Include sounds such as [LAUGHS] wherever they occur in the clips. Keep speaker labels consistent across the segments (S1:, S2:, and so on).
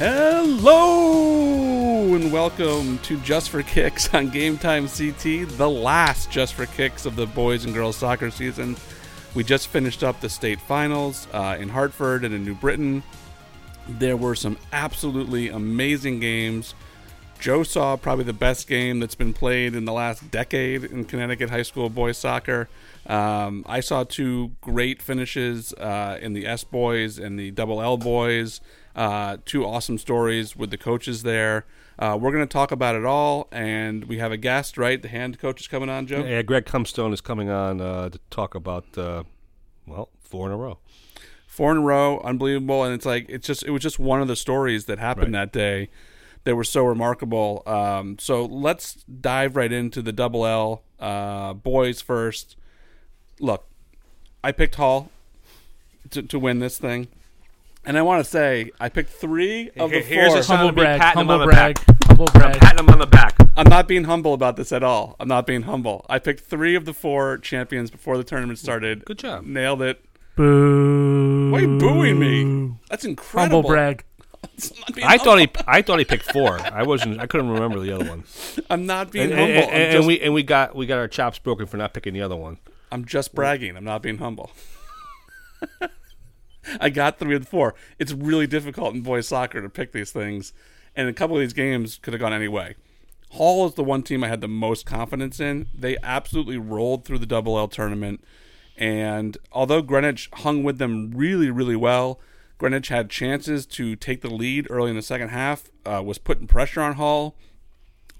S1: Hello and welcome to Just for Kicks on Game Time CT, the last Just for Kicks of the boys and girls soccer season. We just finished up the state finals uh, in Hartford and in New Britain. There were some absolutely amazing games. Joe saw probably the best game that's been played in the last decade in Connecticut high school boys soccer. Um, I saw two great finishes uh, in the S boys and the double L boys. Uh, two awesome stories with the coaches there. Uh, we're going to talk about it all, and we have a guest, right? The hand coach is coming on, Joe.
S2: Yeah, Greg Cumstone is coming on uh, to talk about uh, well four in a row.
S1: Four in a row, unbelievable, and it's like it's just it was just one of the stories that happened
S2: Right.
S1: that day that were so remarkable. Um, so let's dive right into the double L uh, boys first. Look, I picked Hall to, to win this thing. And I want to say I picked three of the
S2: Here- here's
S1: four.
S2: a
S3: Humble
S2: a
S3: brag,
S2: patting him
S3: humble
S2: on the
S3: brag,
S2: back.
S3: humble brag.
S2: Patting him on the back.
S1: I'm not being humble about this at all. I'm not being humble. I picked three of the four champions before the tournament started.
S2: Good job.
S1: Nailed it.
S3: Boo.
S1: Why are you booing me? That's incredible.
S3: Humble brag.
S1: It's not
S2: I thought he. I thought he picked four. I wasn't. I couldn't remember the other one. [LAUGHS]
S1: I'm not being
S2: And,
S1: humble.
S2: and-
S1: I'm,
S2: and we and we got we got our chops broken for not picking the other one.
S1: I'm just bragging. I'm not being humble. [LAUGHS] [LAUGHS] I got three the four. It's really difficult in boys soccer to pick these things, and a couple of these games could have gone any way. Hall is the one team I had the most confidence in. They absolutely rolled through the double L tournament, and although Greenwich hung with them really, really well, Greenwich had chances to take the lead early in the second half. Uh, was putting pressure on Hall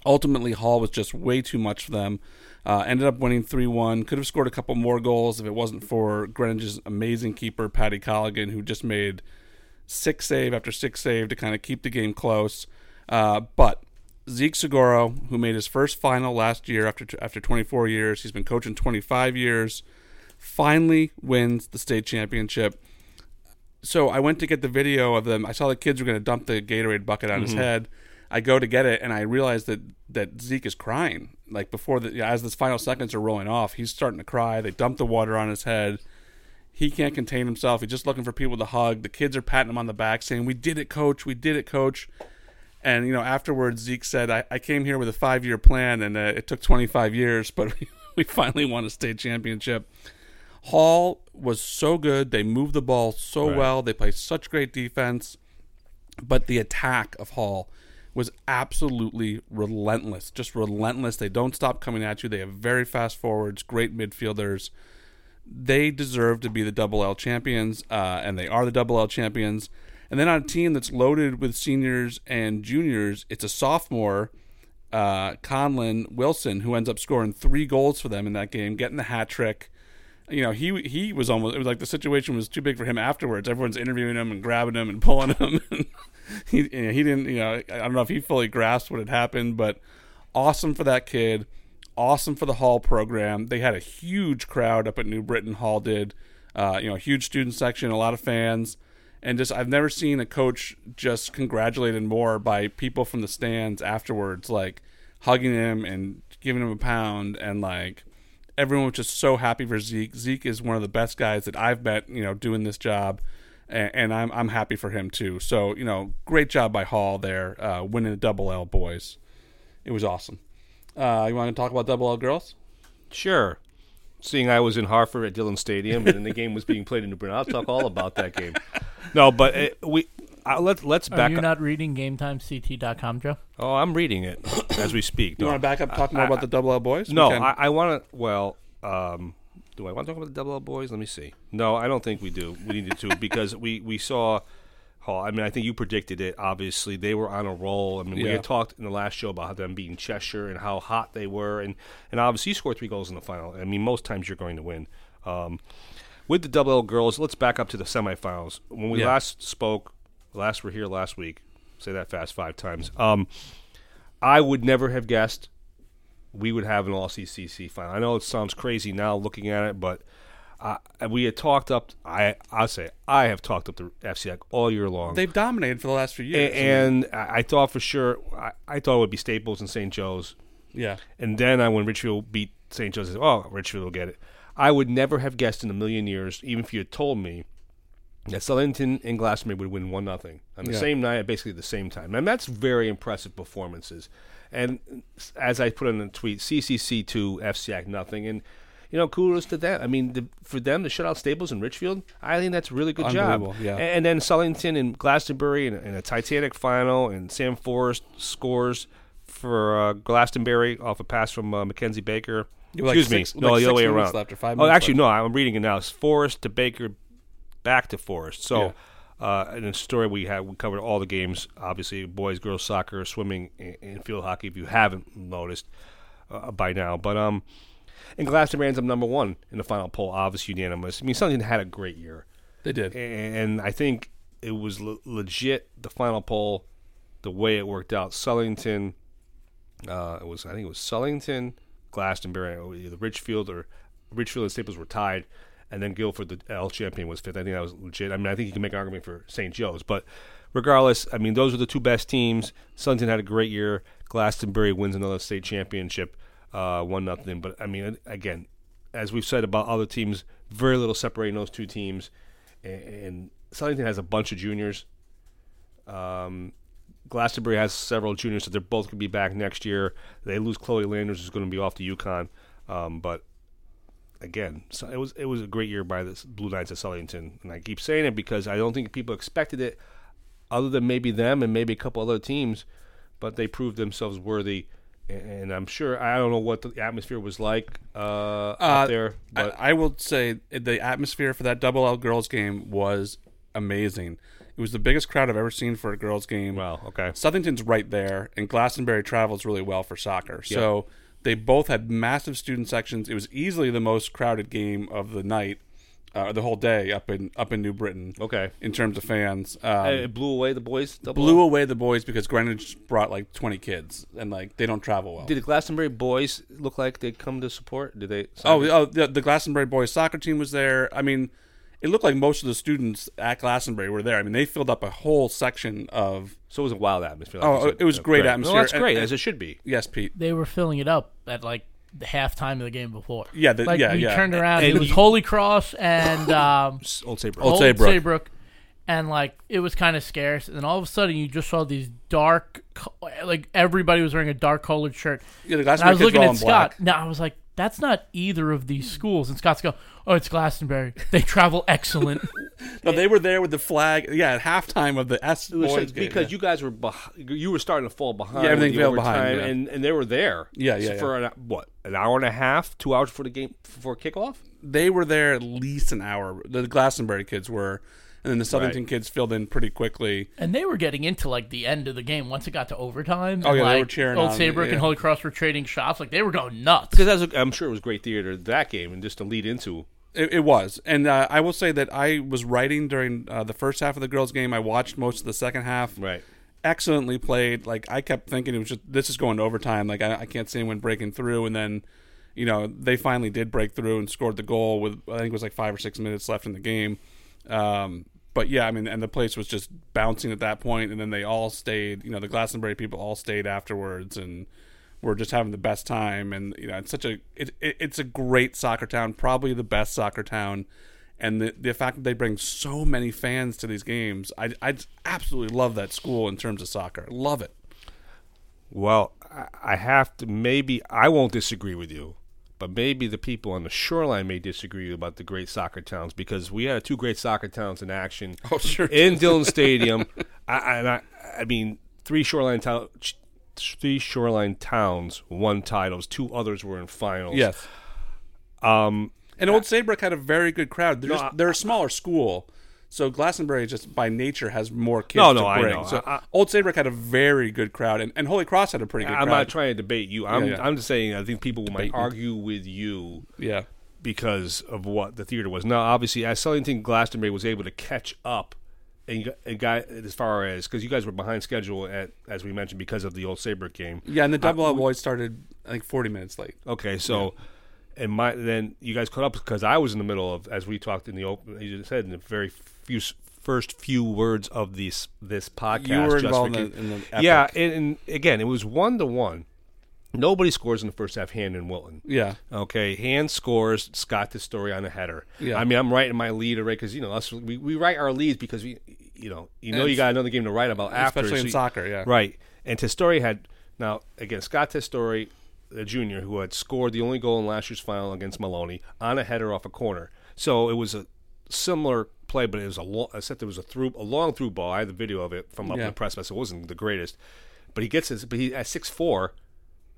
S1: ultimately Hall was just way too much for them. Uh, ended up winning 3 1. Could have scored a couple more goals if it wasn't for Greenwich's amazing keeper, Patty Colligan, who just made six save after six save to kind of keep the game close. Uh, but Zeke Segoro, who made his first final last year after, after 24 years, he's been coaching 25 years, finally wins the state championship. So I went to get the video of them. I saw the kids were going to dump the Gatorade bucket on his head. I go to get it, and I realize that that Zeke is crying. Like before the as the final seconds are rolling off, he's starting to cry. They dump the water on his head. He can't contain himself. He's just looking for people to hug. The kids are patting him on the back, saying, "We did it, coach. We did it, coach." And you know, afterwards, Zeke said, "I, I came here with a five-year plan, and uh, it took 25 years, [LAUGHS] but we, we finally won a state championship." Hall was so good. They moved the ball so
S2: Right.
S1: well. They play such great defense. But the attack of Hall was absolutely relentless. Just relentless. They don't stop coming at you. They have very fast forwards, great midfielders. They deserve to be the double L champions, uh, and they are the double L champions. And then on a team that's loaded with seniors and juniors, it's a sophomore, uh, Conlon Wilson, who ends up scoring three goals for them in that game, getting the hat trick you know, he he was almost it was like the situation was too big for him afterwards. Everyone's interviewing him and grabbing him and pulling him. [LAUGHS] he he didn't you know I don't know if he fully grasped what had happened, but awesome for that kid. Awesome for the Hall program. They had a huge crowd up at New Britain. Hall did, uh, you know, a huge student section, a lot of fans, and just I've never seen a coach just congratulated more by people from the stands afterwards, like hugging him and giving him a pound and like everyone was just so happy for Zeke. Zeke is one of the best guys that I've met, you know, doing this job, and, and I'm I'm happy for him too. So you know, great job by Hall there, uh, winning the double L boys. It was awesome. Uh, you want to talk about double L girls?
S2: Sure. Seeing I was in Hartford at Dillon Stadium and the game was being played in New Britain, I'll talk all about that game. No, but it, we uh, let's let's
S3: Are
S2: back Are
S3: you
S2: up.
S3: not reading GameTimeCT.com, Joe?
S2: oh, I'm reading it as we speak.
S1: Do
S2: you
S1: want to back up, talk more
S2: I-
S1: about the double L boys?
S2: No. I, I want to. Well, um, do I want to talk about the double L boys? Let me see. No, I don't think we do. We needed to [LAUGHS] because we we saw. Hall. I mean, I think you predicted it. Obviously, they were on a roll. I mean, we had talked in the last show about them beating Cheshire and how hot they were, and and obviously, you scored three goals in the final. I mean, most times you're going to win. Um, with the double L girls, let's back up to the semifinals. When we
S1: Yeah.
S2: last spoke, last we're here last week. Say that fast five times. Um, I would never have guessed we would have an all CCC final. I know it sounds crazy now looking at it, but uh, we had talked up. I I'll say I have talked up the FCIAC all year long.
S1: They've dominated for the last few years.
S2: and I I thought for sure I, I thought it would be Staples and St. Joe's,
S1: yeah,
S2: and then I when Ridgefield beat St. Joe's, I said, "Oh, Ridgefield will get it." I would never have guessed in a million years, even if you had told me, that Southington and Glastonbury would win one nothing on the
S1: Yeah.
S2: same night at basically the same time. And that's very impressive performances. And as I put in the tweet, CCC two, FCIAC nothing, and you know, kudos to them. I mean, the, for them to shut out Staples and Ridgefield, I think that's a really good job.
S1: Yeah.
S2: And, and then Southington and Glastonbury in, in a Titanic final, and Sam Forrest scores for uh, Glastonbury off a pass from uh, Mackenzie Baker.
S1: Like
S2: Excuse
S1: six-
S2: me, no,
S1: like
S2: the other way around.
S1: left or five
S2: oh, actually,
S1: left.
S2: no, I'm reading it now. It's Forrest to Baker, back to Forrest. So, uh, in the story we had, we covered all the games. Obviously, boys, girls soccer, swimming, and, and field hockey. If you haven't noticed uh, by now, but um, and Glastonbury ends up number one in the final poll. Obviously, unanimous. I mean, Southington had a great year,
S1: They did.
S2: and I think it was le- legit. The final poll, the way it worked out, Southington. Uh, it was I think it was Southington, Glastonbury, either Ridgefield or Ridgefield and Staples were tied, and then Guilford, the L champion, was fifth. I think that was legit. I mean, I think you can make an argument for St. Joe's, but regardless, I mean, those are the two best teams. Southington had a great year. Glastonbury wins another state championship, uh, one nothing. But I mean, again, as we've said about other teams, very little separating those two teams, and, Southington has a bunch of juniors. Um, Glastonbury has several juniors, so they're both going to be back next year. They lose Chloe Landers, who's going to be off to UConn. Um, but again, so it was it was a great year by the Blue Knights of Southington, and I keep saying it because I don't think people expected it, other than maybe them and maybe a couple other teams, but they proved themselves worthy. And I'm sure I don't know what the atmosphere was like uh, up there, but
S1: I, I will say the atmosphere for that double L girls game was amazing. It was the biggest crowd I've ever seen for a girls game.
S2: well, okay,
S1: Southington's right there, and Glastonbury travels really well for soccer. So they both had massive student sections. It was easily the most crowded game of the night, uh, the whole day up in up in New Britain.
S2: okay.
S1: In terms of fans, um,
S2: it blew away the boys. double
S1: blew
S2: O?
S1: away the boys because Greenwich brought like twenty kids, and like they don't travel well.
S2: Did the Glastonbury boys look like they come to support? Did they?
S1: Oh, oh, the, the Glastonbury boys soccer team was there. I mean, it looked like most of the students at Glastonbury were there. I mean, they filled up a whole section of.
S2: so it was a wild atmosphere. like
S1: Oh,
S2: said.
S1: it was
S2: Uh,
S1: great
S2: No,
S1: atmosphere.
S2: that's great,
S1: and-
S2: as it should be.
S1: Yes, Pete.
S3: They were filling it up at like the halftime of the game before.
S1: Yeah, the-
S3: like
S1: yeah,
S3: we
S1: yeah.
S3: turned around.
S2: And
S3: it was
S2: you-
S3: Holy Cross and [COUGHS] um,
S2: Old Sabre.
S1: Old
S3: Old
S1: Saybrook.
S3: Saybrook, and like it was kind of scarce. And then all of a sudden, you just saw these dark, like everybody was wearing a dark colored shirt.
S1: Yeah, the
S3: And
S1: Glastonbury
S3: I was looking
S1: were all
S3: at
S1: in
S3: Scott.
S1: black.
S3: Now I was like, that's not either of these schools. And Scott's go, oh, it's Glastonbury. They travel excellent. [LAUGHS]
S1: No, they were there with the flag. Yeah, at halftime of the S boys
S2: like-
S1: game.
S2: because you guys were beh- you were starting to fall behind.
S1: Yeah, everything fell behind, yeah.
S2: and and they were there.
S1: Yeah, yeah,
S2: For an, what an hour and a half, two hours for the game before kickoff.
S1: they were there at least an hour. The Glastonbury kids were, and then the Southington
S2: Right.
S1: kids filled in pretty quickly.
S3: And they were getting into like the end of the game once it got to overtime.
S1: Oh,
S3: and,
S1: yeah, they
S3: like,
S1: were cheering
S3: Old Saybrook
S1: yeah.
S3: and Holy Cross were trading shots. Like they were going nuts.
S2: Because that was, I'm sure it was great theater that game, and just to lead into.
S1: It, it was, and uh, I will say that I was writing during uh, the first half of the girls' game. I watched most of the second half.
S2: Right.
S1: Excellently played. Like I kept thinking it was just this is going to overtime. Like I, I can't see anyone breaking through, and then you know they finally did break through and scored the goal with I think it was like five or six minutes left in the game. Um, but yeah, I mean, and the place was just bouncing at that point, and then they all stayed. You know, the Glastonbury people all stayed afterwards, and were just having the best time. And you know, it's such a it, it, it's a great soccer town, probably the best soccer town. And the the fact that they bring so many fans to these games, I I absolutely love that school in terms of soccer. Love it.
S2: Well, I- I have to. Maybe I won't disagree with you, but maybe the people on the shoreline may disagree about the great soccer towns because we had two great soccer towns in action.
S1: Oh sure.
S2: in Dillon Stadium. I, I- and I, I mean, three shoreline town, three shoreline towns won titles. Two others were in finals.
S1: yes.
S2: Um.
S1: And Old Saybrook had a very good crowd. They're,
S2: No,
S1: just, they're a smaller school, so Glastonbury just by nature has more kids
S2: No,
S1: to
S2: no, I
S1: bring.
S2: know.
S1: So
S2: I- I-
S1: Old Saybrook had a very good crowd, and, and Holy Cross had a pretty good crowd.
S2: I'm
S1: crowd.
S2: not trying to debate you. I'm.
S1: Yeah, yeah.
S2: I'm just saying. I think people might argue with you
S1: yeah.
S2: because of what the theater was. Now, obviously, as Southington Glastonbury was able to catch up. And got, and as far as because you guys were behind schedule at as we mentioned because of the old Saybrook game.
S1: Yeah, and the double L boys started I think 40 minutes late.
S2: Okay, so and my then you guys caught up because I was in the middle of as we talked in the open. You just said in the very few first few words of this this podcast.
S1: You were involved in the, in the epic.
S2: yeah, and, and again, it was one to one, Nobody scores in the first half. Hand and Wilton.
S1: Yeah.
S2: Okay, Hand scores. Scott Testori on a header.
S1: Yeah.
S2: I mean, I'm writing my lead already because you know us. We, we write our leads because we, you know, you know, you got another game to write about after,
S1: Especially
S2: so
S1: in
S2: you-
S1: soccer, yeah.
S2: Right. And Testori had now again Scott Testori, the junior, who had scored the only goal in last year's final against Maloney on a header off a corner. So it was a similar play, but it was a long. Except there was a through a long through ball. I had the video of it from up
S1: Yeah.
S2: in the press box. It wasn't the greatest, but he gets his. But he at six four,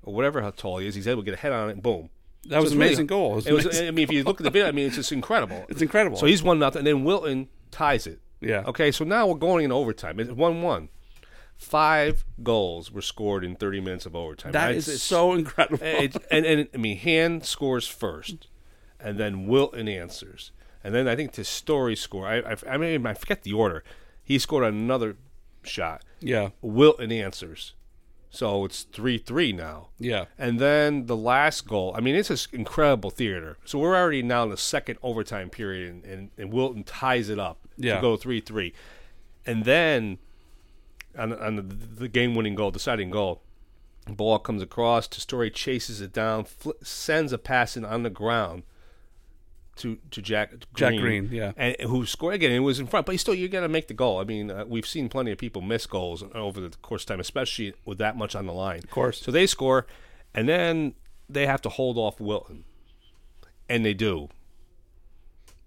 S2: or whatever how tall he is, he's able to get a head on it and boom.
S1: That was
S2: it's
S1: an
S2: really-
S1: amazing goal. It was
S2: It was, I mean, if you look at the video, I mean, it's just incredible.
S1: It's incredible.
S2: So he's one nothing, and then Wilton ties it.
S1: Yeah.
S2: Okay, so now we're going in overtime. It's one one. Five goals were scored in thirty minutes of overtime.
S1: That
S2: It's-
S1: is
S2: it's-
S1: so incredible.
S2: it, and and I mean, Hand scores first, and then Wilton answers, and then I think Testori score. I I, I mean I forget the order. He scored another shot.
S1: yeah.
S2: Wilton answers, so it's three three now.
S1: Yeah.
S2: And then the last goal. I mean, it's just incredible theater. So we're already now in the second overtime period, and, and, and Wilton ties it up
S1: Yeah.
S2: to go three three, and then on, on the, the game winning goal, deciding goal, ball comes across. Story chases it down, fl- sends a pass in on the ground to to Jack Green,
S1: Jack Green, yeah.
S2: and who scored again. It was in front, but still, you got to make the goal. I mean, uh, we've seen plenty of people miss goals over the course of time, especially with that much on the line. Of
S1: course.
S2: So they score, and then they have to hold off Wilton, and they do.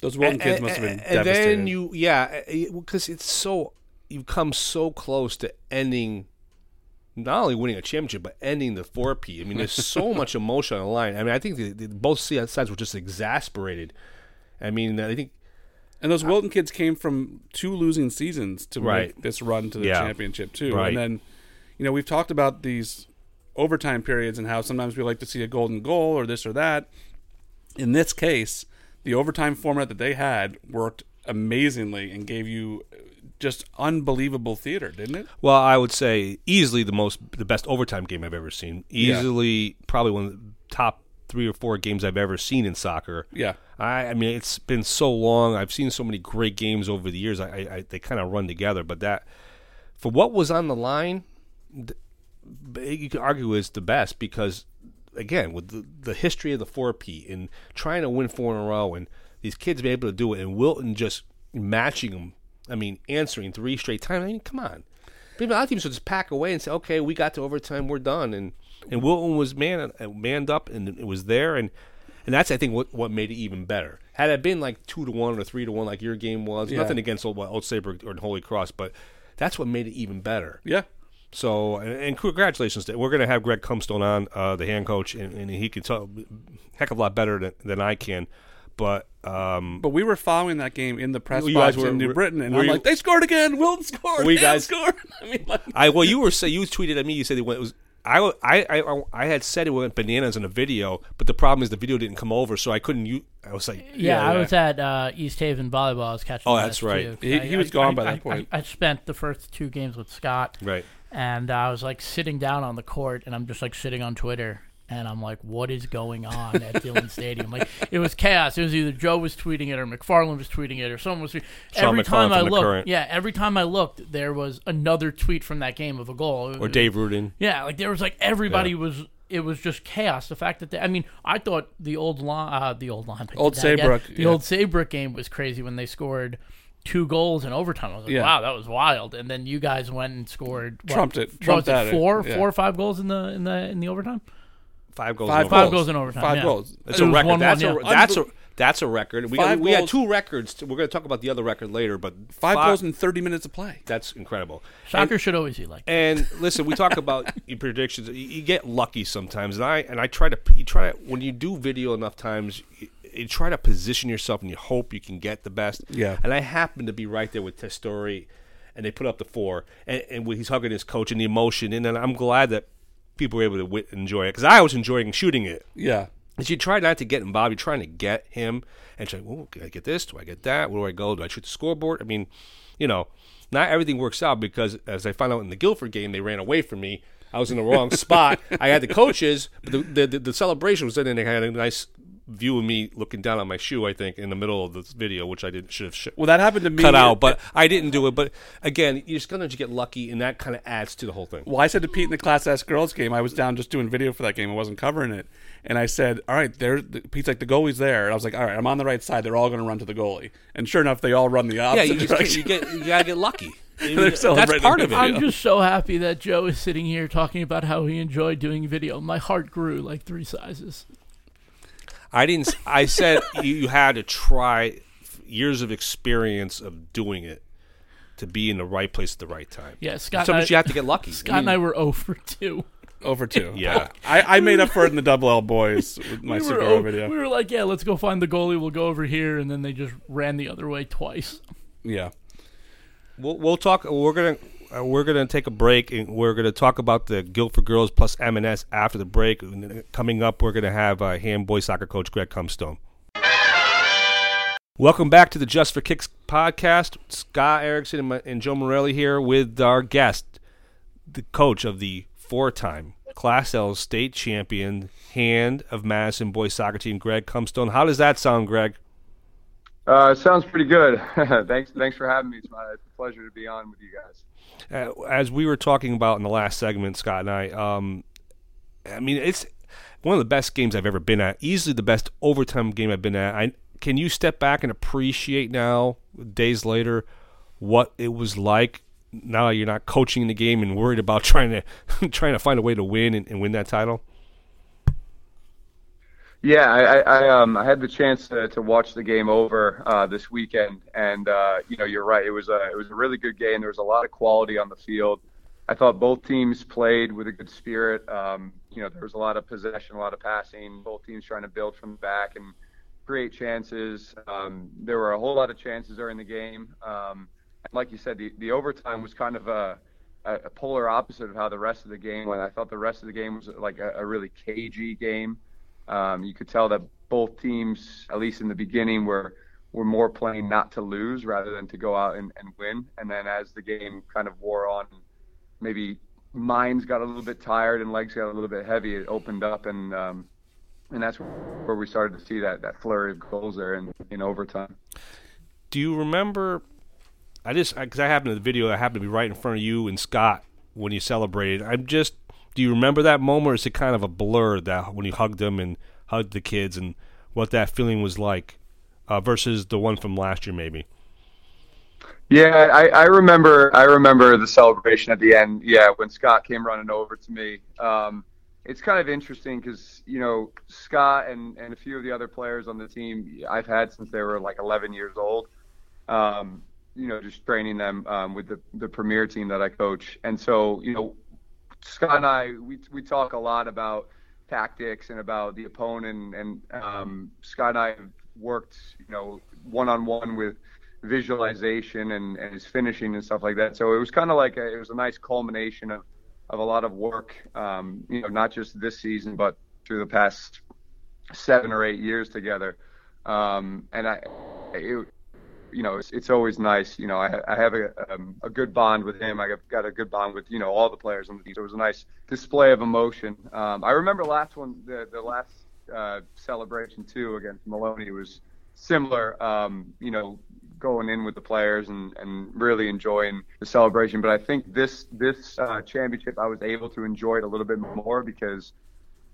S1: Those Wilton kids must have been
S2: and,
S1: devastated.
S2: And then you, yeah, because it's so you've come so close to ending, not only winning a championship but ending the four-peat. I mean, there's so [LAUGHS] much emotion on the line. I mean, I think the, the, both sides were just exasperated. I mean, I think
S1: And those Wilton kids came from two losing seasons to
S2: Right.
S1: make this run to the
S2: Yeah.
S1: championship too.
S2: Right.
S1: And then, you know, we've talked about these overtime periods and how sometimes we like to see a golden goal or this or that. In this case, the overtime format that they had worked amazingly and gave you just unbelievable theater, didn't it?
S2: Well, I would say easily the most, the best overtime game I've ever seen. Easily, probably one of the top three or four games I've ever seen in soccer.
S1: Yeah.
S2: I, I mean, it's been so long. I've seen so many great games over the years. I, I, they kind of run together. But that, for what was on the line, you could argue is the best because, again, with the, the history of the four-peat and trying to win four in a row, and these kids being able to do it, and Wilton just matching them. I mean, answering three straight times. I mean, come on. Maybe a lot of teams would just pack away and say, "Okay, we got to overtime, we're done." And and Wilton was man uh, manned up, and it was there, and and that's I think what what made it even better. Had it been like two to one or three to one, like your game was,
S1: Yeah.
S2: nothing against Old, Old Saybrook or Holy Cross, but that's what made it even better.
S1: Yeah.
S2: So, and, and congratulations! To, we're going to have Greg Cumstone on, uh, the hand coach, and, and he can tell heck of a lot better than, than I can. But um,
S1: But we were following that game in the press
S2: You
S1: box
S2: guys were-
S1: in New Britain, and I'm
S2: you-
S1: like, they scored again. Wilton scored.
S2: Were you guys-
S1: scored. [LAUGHS] I mean, like,
S2: I well, you were say you tweeted at me. You said it went, it was. I, I, I, I had said it went bananas in a video, but the problem is the video didn't come over, so I couldn't. You, I was like,
S3: Yeah, I was at uh, East Haven volleyball. I was catching.
S2: Oh, that's right.
S3: too.
S1: He-
S3: I-
S1: he was
S3: I-
S1: gone
S3: I-
S1: by that
S3: I-
S1: point.
S3: I, I spent the first two games with Scott,
S2: right.
S3: and I was like sitting down on the court, and I'm just like sitting on Twitter, and I'm like, what is going on at Dillon [LAUGHS] Stadium? Like it was chaos. It was either Joe was tweeting it or McFarland was tweeting it or someone was. Tweeting.
S2: Sean
S3: every
S2: McFarland
S3: time I
S2: The
S3: looked, yeah, every time I looked, there was another tweet from that game of a goal.
S2: Or Dave Ruden.
S3: Yeah, like there was like everybody was. It was just chaos. The fact that they, I mean, I thought the old line, uh, the old line,
S1: Old Saybrook,
S3: the
S1: yeah.
S3: old Saybrook game was crazy when they scored two goals in overtime. I was like,
S1: Yeah.
S3: wow, that was wild. And then you guys went and scored what,
S1: Trumped it.
S3: what
S1: Trumped
S3: was
S1: at
S3: it?
S1: it.
S3: Four,
S1: Yeah.
S3: four or five goals in the in the in the overtime.
S2: Five goals.
S1: Five
S2: in
S3: Five
S2: overtime.
S3: goals in overtime.
S1: Five
S3: yeah.
S1: goals.
S2: It's
S3: It
S2: a
S3: was
S2: record.
S3: 1-1,
S2: that's
S3: yeah.
S2: a that's a that's a record. We got, we had two records. We're going to talk about the other record later, but
S1: Five goals in 30 minutes of play.
S2: That's incredible.
S3: Soccer should always be like. that.
S2: And [LAUGHS] listen, we talk about your predictions. You, you get lucky sometimes, and I and I try to you try to when you do video enough times, you, you try to position yourself and you hope you can get the best.
S1: Yeah.
S2: And I happen to be right there with Testori, and they put up the four, and, and he's hugging his coach and the emotion, and then I'm glad that people were able to wit- enjoy it because I was enjoying shooting it.
S1: Yeah.
S2: Is you try not to get involved. You're trying to get him and say, well, can I get this? Do I get that? Where do I go? Do I shoot the scoreboard? I mean, you know, not everything works out because as I found out in the Guilford game, they ran away from me. I was in the wrong [LAUGHS] spot. I had the coaches, but the, the, the, the celebration was in, and they had a nice view of me looking down on my shoe. I think in the middle of this video, which I didn't should have sh-
S1: Well, that happened to me.
S2: cut out, but I didn't do it. But again, you're just gonna get lucky, and that kind of adds to the whole thing.
S1: Well, I said to Pete in the Class S girls game, I was down just doing video for that game. I wasn't covering it. And I said, all right, there. Pete's like, the goalie's there. And I was like, all right, I'm on the right side. They're all going to run to the goalie. And sure enough, they all run the
S2: Yeah,
S1: opposite
S2: you just
S1: direction.
S2: you get you gotta get lucky. [LAUGHS] That's part of it.
S3: I'm just so happy that Joe is sitting here talking about how he enjoyed doing video. My heart grew like three sizes.
S2: I didn't. I said [LAUGHS] you, you had to try years of experience of doing it to be in the right place at the right time.
S3: Yeah, Scott. and
S2: Sometimes
S3: I,
S2: you have to get lucky.
S3: Scott and I were 0 for 2.
S1: Over two. [LAUGHS]
S2: Yeah.
S1: I, I made up for it in the double L boys with [LAUGHS] my
S3: we were,
S1: Segura video.
S3: we were like, yeah, let's go find the goalie. We'll go over here, and then they just ran the other way twice.
S1: yeah.
S2: We'll, we'll talk. We're gonna uh, we're gonna take a break and we're gonna talk about the Guilford girls plus M&S after the break. Coming up, we're gonna have uh, hand boy soccer coach Greg Cumstone. Welcome back to the Just for Kicks podcast. Scott Erickson and, my, and Joe Morelli here with our guest, the coach of the four-time Class L state champion hand of Madison boys soccer team, Greg Cumstone. How does that sound, Greg?
S4: Uh, sounds pretty good. [LAUGHS] thanks, thanks for having me. It's, my, pleasure to be on with you guys.
S2: uh, as we were talking about in the last segment, Scott and I, um, I mean, it's one of the best games I've ever been at. Easily the best overtime game I've been at. I can you step back and appreciate now, days later, what it was like. Now you're not coaching the game and worried about [LAUGHS] trying to trying to find a way to win and, and win that title.
S4: Yeah, I, I, um I had the chance to, to watch the game over uh, this weekend, and uh, you know you're right. It was a it was a really good game. There was a lot of quality on the field. I thought both teams played with a good spirit. Um, you know there was a lot of possession, a lot of passing. Both teams trying to build from back and create chances. Um, there were a whole lot of chances during the game. Um, and like you said, the, the overtime was kind of a, a, a polar opposite of how the rest of the game went. I thought the rest of the game was like a, a really cagey game. Um, you could tell that both teams, at least in the beginning, were were more playing not to lose rather than to go out and, and win. And then as the game kind of wore on, maybe minds got a little bit tired and legs got a little bit heavy. It opened up and um, and that's where we started to see that that flurry of goals there in, in overtime.
S2: Do you remember? I just because I happened to the video, I happened to be right in front of you and Scott when you celebrated. I'm just. Do you remember that moment, or is it kind of a blur that when you hugged them and hugged the kids and what that feeling was like uh, versus the one from last year, maybe?
S4: Yeah, I, I remember. I remember the celebration at the end. Yeah, when Scott came running over to me. Um, it's kind of interesting because you know Scott and, and a few of the other players on the team I've had since they were like 11 years old. Um, you know, just training them um, with the the premier team that I coach, and so you know, Scott and I we we talk a lot about tactics and about the opponent, and um, Scott and I have worked you know one on one with visualization and, and his finishing and stuff like that. So it was kind of like a, it was a nice culmination of, of a lot of work, um, you know, not just this season, but through the past seven or eight years together. Um, and I, it, you know, it's, it's always nice. You know, I, I have a, um, a good bond with him. I got a good bond with, you know, all the players on the team. So it was a nice display of emotion. Um, I remember last one, the, the last uh, celebration too against Maloney was similar. Um, you know, going in with the players and, and really enjoying the celebration. But I think this this uh, championship, I was able to enjoy it a little bit more because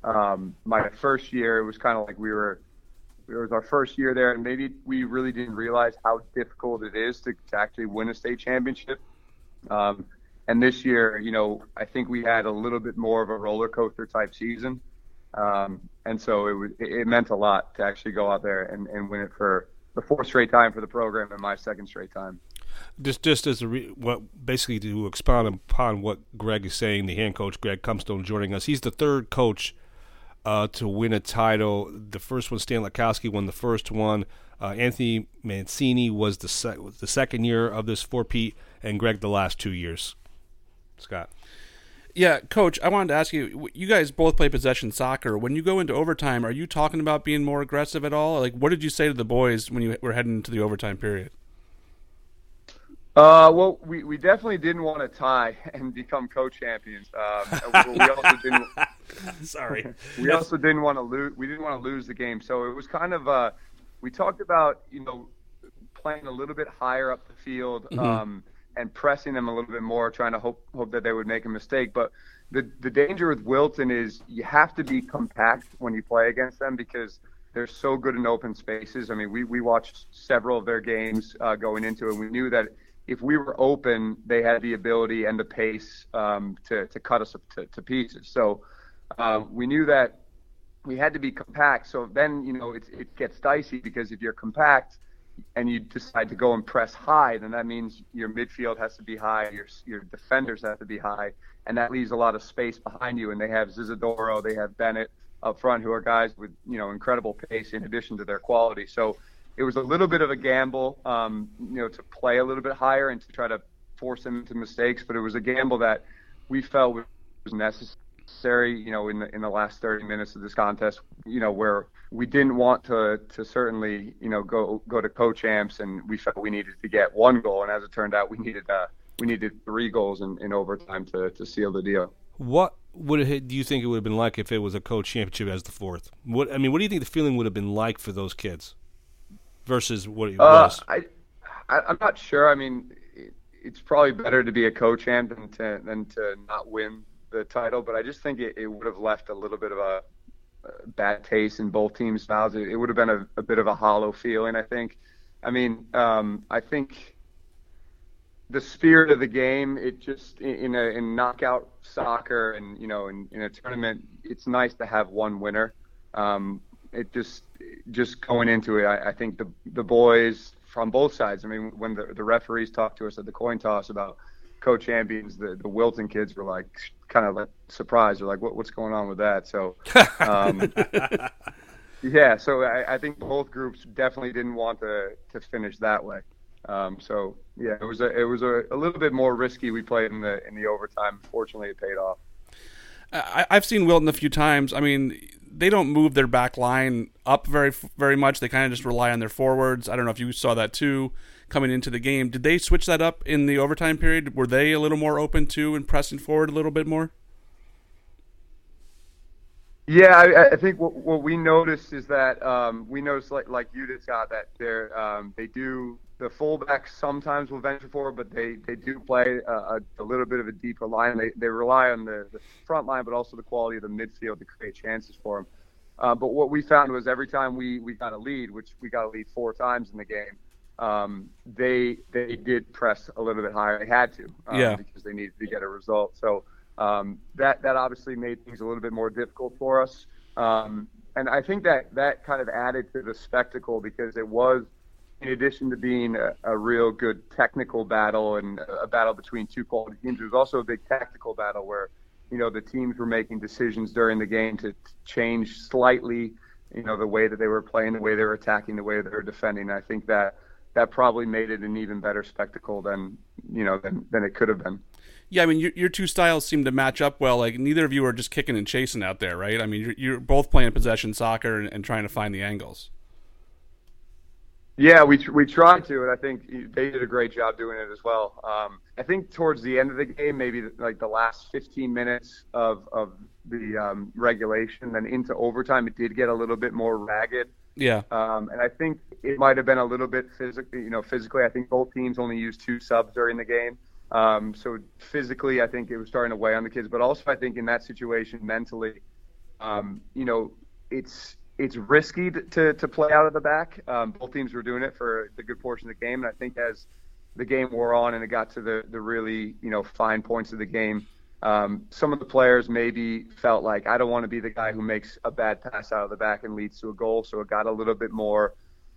S4: um, my first year it was kind of like we were it was our first year there, and maybe we really didn't realize how difficult it is to, to actually win a state championship. Um, and this year, you know, I think we had a little bit more of a roller coaster type season. Um, and so it was, it meant a lot to actually go out there and, and win it for the fourth straight time for the program and my second straight time.
S2: Just, just as a re- what basically to expound upon what Greg is saying, the hand coach Greg Cumstone joining us. He's the third coach uh, to win a title. The first one, Stan Lakowski, won the first one. Uh, Anthony Mancini was the se- the second year of this four-peat, and Greg the last two years. Scott.
S1: Yeah, coach, I wanted to ask you you guys both play possession soccer. When you go into overtime, are you talking about being more aggressive at all? Like what did you say to the boys when you were heading into the overtime period?
S4: Uh, well, we, we definitely didn't want to tie and become co-champions. Um, we also didn't.
S2: Sorry.
S4: We also didn't want to lose. We didn't want to lose the game, so it was kind of. Uh, we talked about you know playing a little bit higher up the field um, and pressing them a little bit more, trying to hope hope that they would make a mistake. But the the danger with Wilton is you have to be compact when you play against them because they're so good in open spaces. I mean, we we watched several of their games uh, going into it. We knew that if we were open, they had the ability and the pace um, to to cut us to, to pieces. So um, we knew that we had to be compact. So then you know it it gets dicey because if you're compact and you decide to go and press high, then that means your midfield has to be high, your your defenders have to be high, and that leaves a lot of space behind you. And they have Zizadoro, they have Bennett up front, who are guys with you know incredible pace in addition to their quality. So it was a little bit of a gamble, um, you know, to play a little bit higher and to try to force them into mistakes. But it was a gamble that we felt was necessary, you know, in the in the last 30 minutes of this contest, you know, where we didn't want to to certainly, you know, go go to co-champs, and we felt we needed to get one goal, and as it turned out, we needed uh, we needed three goals in, in overtime to to seal the deal.
S2: What would it, do you think it would have been like if it was a co-championship as the fourth? What I mean, what do you think the feeling would have been like for those kids? Versus what it
S4: Uh,
S2: was?
S4: I, I, I'm not sure. I mean, it, it's probably better to be a co-champ than to than to not win the title. But I just think it, it would have left a little bit of a, a bad taste in both teams' mouths. It, it would have been a, a bit of a hollow feeling. I think. I mean, um, I think the spirit of the game. It just in in a in knockout soccer and you know in, in a tournament, it's nice to have one winner. Um, it just just going into it, I, I think the the boys from both sides. I mean, when the the referees talked to us at the coin toss about co-champions, the the Wilton kids were like kind of like surprised. They're like, what what's going on with that? So. Um, [LAUGHS] Yeah, so I, I think both groups definitely didn't want to, to finish that way. Um, so yeah, it was a it was a, a little bit more risky. We played in the in the overtime. Fortunately, it paid off.
S1: I, I've seen Wilton a few times. I mean, they don't move their back line up very very much. They kind of just rely on their forwards. I don't know if you saw that too coming into the game. Did they switch that up in the overtime period? Were they a little more open too and pressing forward a little bit more?
S4: Yeah, I, I think what, what we noticed is that um, we noticed like like you did, Scott, that they're um, they do the fullbacks sometimes will venture forward, but they, they do play a, a, little bit of a deeper line. They, they rely on the, the front line, but also the quality of the midfield to create chances for them. Uh, but what we found was every time we, we got a lead, which we got a lead four times in the game, um, they they did press a little bit higher. They had to, um,
S1: Yeah.
S4: because they needed to get a result. So um, that that obviously made things a little bit more difficult for us. Um, and I think that that kind of added to the spectacle because it was, in addition to being a, a real good technical battle and a battle between two quality teams, it was also a big tactical battle where, you know, the teams were making decisions during the game to, change slightly, you know, the way that they were playing, the way they were attacking, the way they were defending. I think that that probably made it an even better spectacle than you know than, than it could have been.
S1: Yeah, I mean, your, your two styles seem to match up well. Like neither of you are just kicking and chasing out there, right? I mean, you're, you're both playing possession soccer and, and trying to find the angles.
S4: Yeah, we tr- we tried to, and I think they did a great job doing it as well. Um, I think towards the end of the game, maybe like the last 15 minutes of of the um, regulation, then into overtime, it did get a little bit more ragged.
S1: Yeah,
S4: Um, and I think it might have been a little bit physically, you know, physically. I think both teams only used two subs during the game. Um, so physically, I think it was starting to weigh on the kids. But also, I think in that situation, mentally, um, you know, it's it's risky to, to play out of the back. Um, both teams were doing it for the good portion of the game, and I think as the game wore on and it got to the the really you know fine points of the game, um, some of the players maybe felt like I don't want to be the guy who makes a bad pass out of the back and leads to a goal. So it got a little bit more,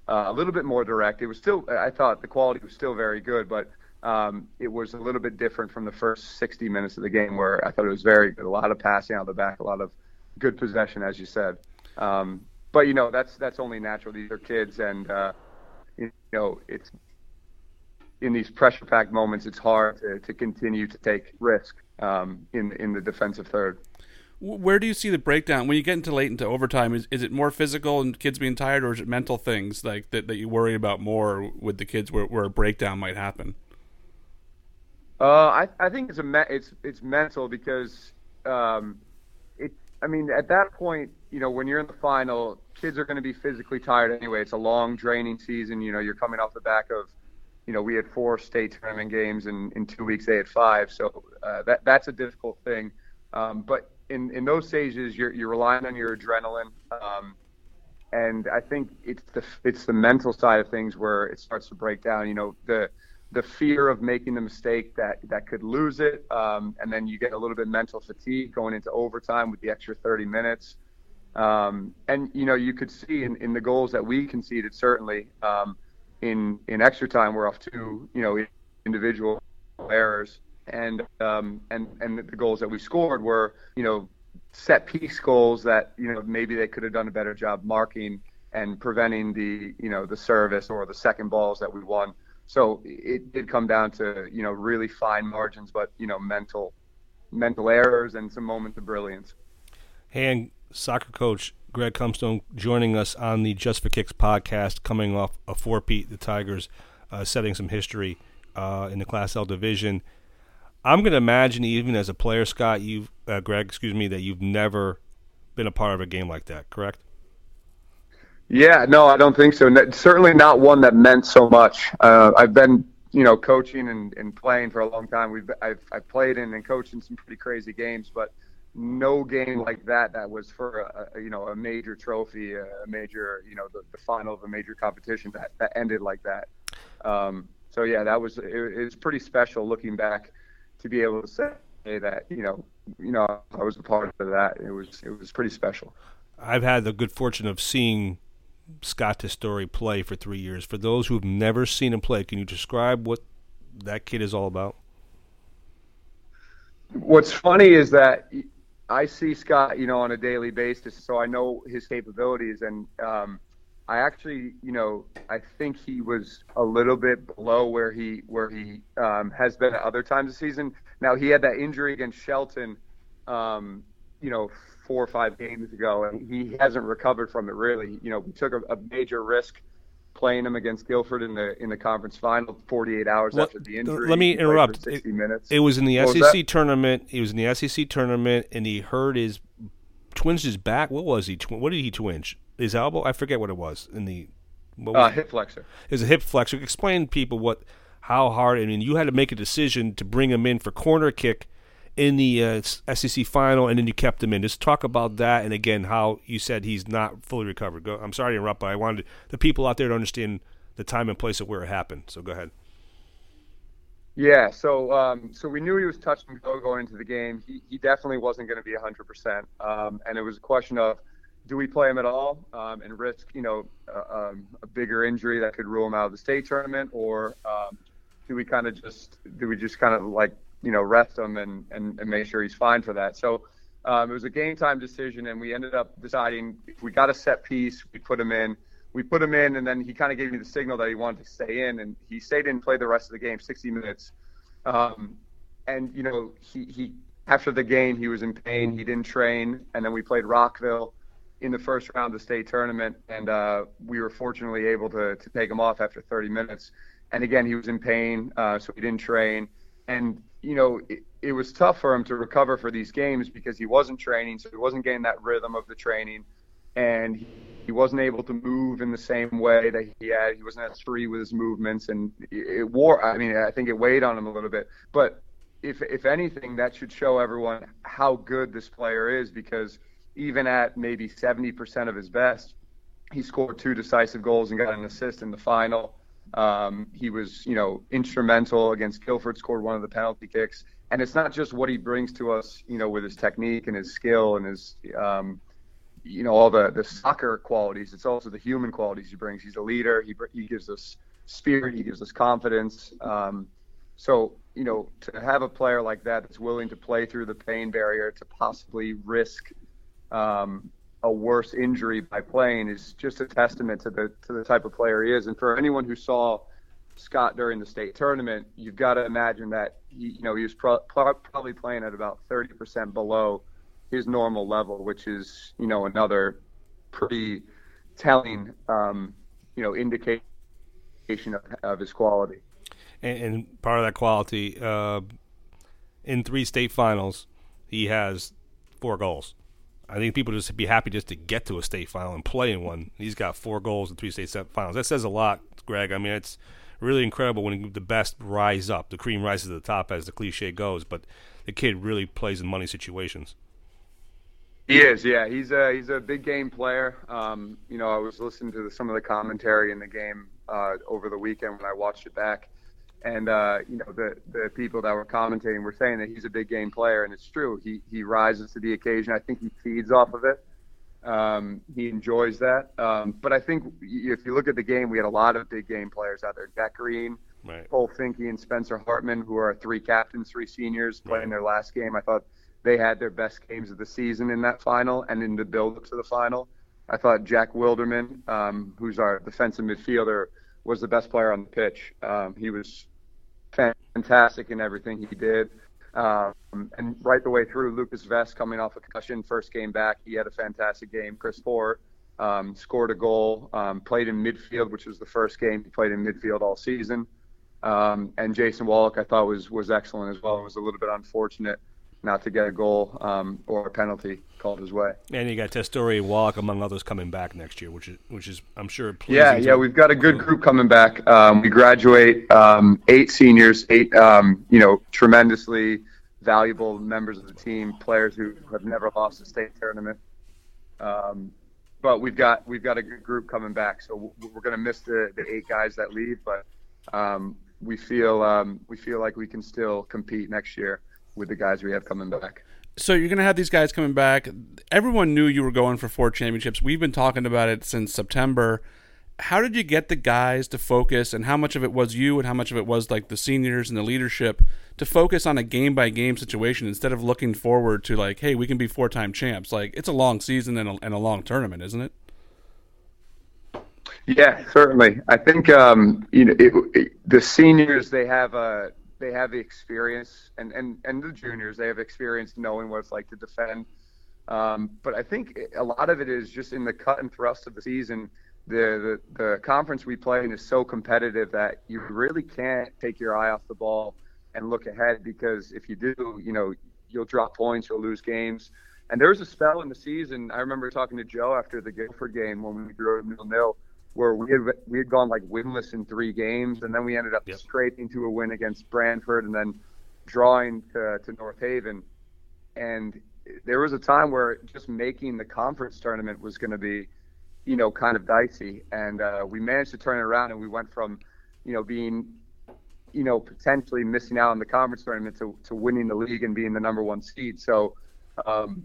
S4: uh, a little bit more direct. It was still, I thought the quality was still very good, but um, it was a little bit different from the first 60 minutes of the game where I thought it was very good. A lot of passing out of the back, a lot of good possession, as you said. Um, but you know that's that's only natural. These are kids, and uh, you know it's in these pressure-packed moments. It's hard to, to continue to take risk um, in in the defensive third.
S1: Where do you see the breakdown when you get into late into overtime? Is is it more physical and kids being tired, or is it mental things like that, that you worry about more with the kids where, where a breakdown might happen?
S4: Uh, I I think it's a me- it's it's mental because um, it. I mean, at that point, you know, when you're in the final, kids are going to be physically tired anyway. It's a long, draining season. You know, you're coming off the back of, you know, we had four state tournament games, and in two weeks they had five. So uh, that that's a difficult thing. Um, but in in those stages, you're you're relying on your adrenaline. Um, and I think it's the it's the mental side of things where it starts to break down. You know, the the fear of making the mistake that that could lose it, um, and then you get a little bit mental fatigue going into overtime with the extra 30 minutes. Um, and you know, you could see in, in the goals that we conceded certainly um, in in extra time we're off two you know individual errors, and um, and and the goals that we scored were you know set piece goals that you know maybe they could have done a better job marking and preventing the you know the service or the second balls that we won. So it did come down to you know really fine margins, but you know mental mental errors and some moments of brilliance.
S2: And soccer coach Greg Comstone joining us on the Just for Kicks podcast, coming off a four-peat the Tigers, uh, setting some history uh, in the Class L division. I'm going to imagine, even as a player, Scott, you, uh, Greg, excuse me, that you've never been a part of a game like that, correct?
S4: Yeah, no, I don't think so. certainly not one that meant so much. Uh, I've been, you know, coaching and, and playing for a long time. We've I've, I've played in and coached in some pretty crazy games, but no game like that that was for a, you know a major trophy, a major you know the, the final of a major competition that, that ended like that. Um, so yeah, that was it, it was pretty special looking back to be able to say that you know you know I was a part of that. It was it was pretty special.
S2: I've had the good fortune of seeing Scott Testori play for three years. For those who've never seen him play, can you describe what that kid is all about?
S4: What's funny is that I see Scott, you know, on a daily basis, so I know his capabilities, and um, I actually, you know, I think he was a little bit below where he where he um, has been at other times this season. Now he had that injury against Shelton, um, you know, four or five games ago, and he hasn't recovered from it really. You know, we took a, a major risk playing him against Guilford in the in the conference final 48 hours well, after the injury.
S2: Let me interrupt.
S4: 60 minutes.
S2: It was in the what SEC tournament. He was in the SEC tournament, and he hurt his twinged his back. What was he? What did he twinge? His elbow? I forget what it was. In the
S4: uh, hip flexor.
S2: It was a hip flexor. Explain to people what how hard. I mean, you had to make a decision to bring him in for corner kick in the uh, SEC final, and then you kept him in. Just talk about that, and again, how you said he's not fully recovered. Go, I'm sorry to interrupt, but I wanted the people out there to understand the time and place of where it happened. So go ahead.
S4: Yeah, so um, so we knew he was touch and go going into the game. He, he definitely wasn't going to be 100%, um, and it was a question of do we play him at all um, and risk you know uh, a bigger injury that could rule him out of the state tournament, or um, do we kind of just do we just kind of like you know, rest him and, and, and make sure he's fine for that. So um, it was a game time decision, and we ended up deciding if we got a set piece, we put him in. We put him in, and then he kind of gave me the signal that he wanted to stay in, and he stayed in and played the rest of the game, 60 minutes. Um, and you know, he, he after the game he was in pain. He didn't train, and then we played Rockville in the first round of the state tournament, and uh, we were fortunately able to to take him off after 30 minutes. And again, he was in pain, uh, so he didn't train. And you know, it, it was tough for him to recover for these games because he wasn't training, so he wasn't getting that rhythm of the training, and he, he wasn't able to move in the same way that he had. He wasn't as free with his movements, and it, it wore. I mean, I think it weighed on him a little bit. But if if anything, that should show everyone how good this player is because even at maybe 70% of his best, he scored two decisive goals and got an assist in the final. Um, he was, you know, instrumental against Guilford, scored one of the penalty kicks. And it's not just what he brings to us, you know, with his technique and his skill and his, um, you know, all the, the soccer qualities. It's also the human qualities he brings. He's a leader. He, he gives us spirit. He gives us confidence. Um, so, you know, to have a player like that that's willing to play through the pain barrier to possibly risk, um, a worse injury by playing is just a testament to the to the type of player he is. And for anyone who saw Scott during the state tournament, you've got to imagine that he, you know he was pro- probably playing at about 30% below his normal level, which is you know another pretty telling um, you know indication of, of his quality.
S2: and, and part of that quality uh, in three state finals, he has four goals. I think people just be happy just to get to a state final and play in one. He's got four goals in three state finals. That says a lot, Greg. I mean, it's really incredible when the best rise up. The cream rises to the top, as the cliche goes. But the kid really plays in money situations.
S4: He is, yeah. He's a he's a big game player. Um, you know, I was listening to the, some of the commentary in the game uh, over the weekend when I watched it back, and uh, you know the the people that were commentating were saying that he's a big game player, and it's true. He he rises to the occasion. I think he feeds off of it. Um, he enjoys that. Um, but I think if you look at the game, we had a lot of big game players out there. Jack Green, right. Cole Finke, and Spencer Hartman, who are three captains, three seniors playing right. their last game. I thought they had their best games of the season in that final and in the build up to the final. I thought Jack Wilderman, um, who's our defensive midfielder, was the best player on the pitch. Um, he was fantastic in everything he did. Um, and right the way through, Lucas Vest coming off a concussion, first game back, he had a fantastic game. Chris Fort um, scored a goal, um, played in midfield, which was the first game he played in midfield all season. Um, and Jason Wallach, I thought was was excellent as well. It was a little bit unfortunate not to get a goal um, or a penalty called his way.
S2: And you got Testori Wallach, among others, coming back next year, which is which is I'm sure. Pleasing.
S4: Yeah, yeah, we've got a good group coming back. Um, we graduate um, eight seniors, eight um, you know tremendously valuable members of the team, players who have never lost a state tournament. Um, but we've got we've got a good group coming back, so we're going to miss the, the eight guys that leave, but um, we feel um, we feel like we can still compete next year with the guys we have coming back.
S1: So you're going to have these guys coming back. Everyone knew you were going for four championships. We've been talking about it since September. How did you get the guys to focus, and how much of it was you, and how much of it was like the seniors and the leadership to focus on a game by game situation instead of looking forward to like, hey, we can be four time champs? Like it's a long season and a, and a long tournament, isn't it?
S4: Yeah, certainly. I think um, you know it, it, the seniors they have a they have the experience, and, and, and the juniors, they have experience knowing what it's like to defend. Um, but I think a lot of it is just in the cut and thrust of the season. The, the, the conference we play in is so competitive that you really can't take your eye off the ball and look ahead because if you do, you know, you'll drop points, you'll lose games. And there was a spell in the season. I remember talking to Joe after the Guilford game when we drew nil nil where we had we had gone like winless in three games, and then we ended up yep. scraping to a win against Branford, and then drawing to, to North Haven. And there was a time where just making the conference tournament was going to be, you know, kind of dicey, and uh, we managed to turn it around, and we went from, you know, being, you know, potentially missing out on the conference tournament to, to winning the league and being the number one seed. So. Um,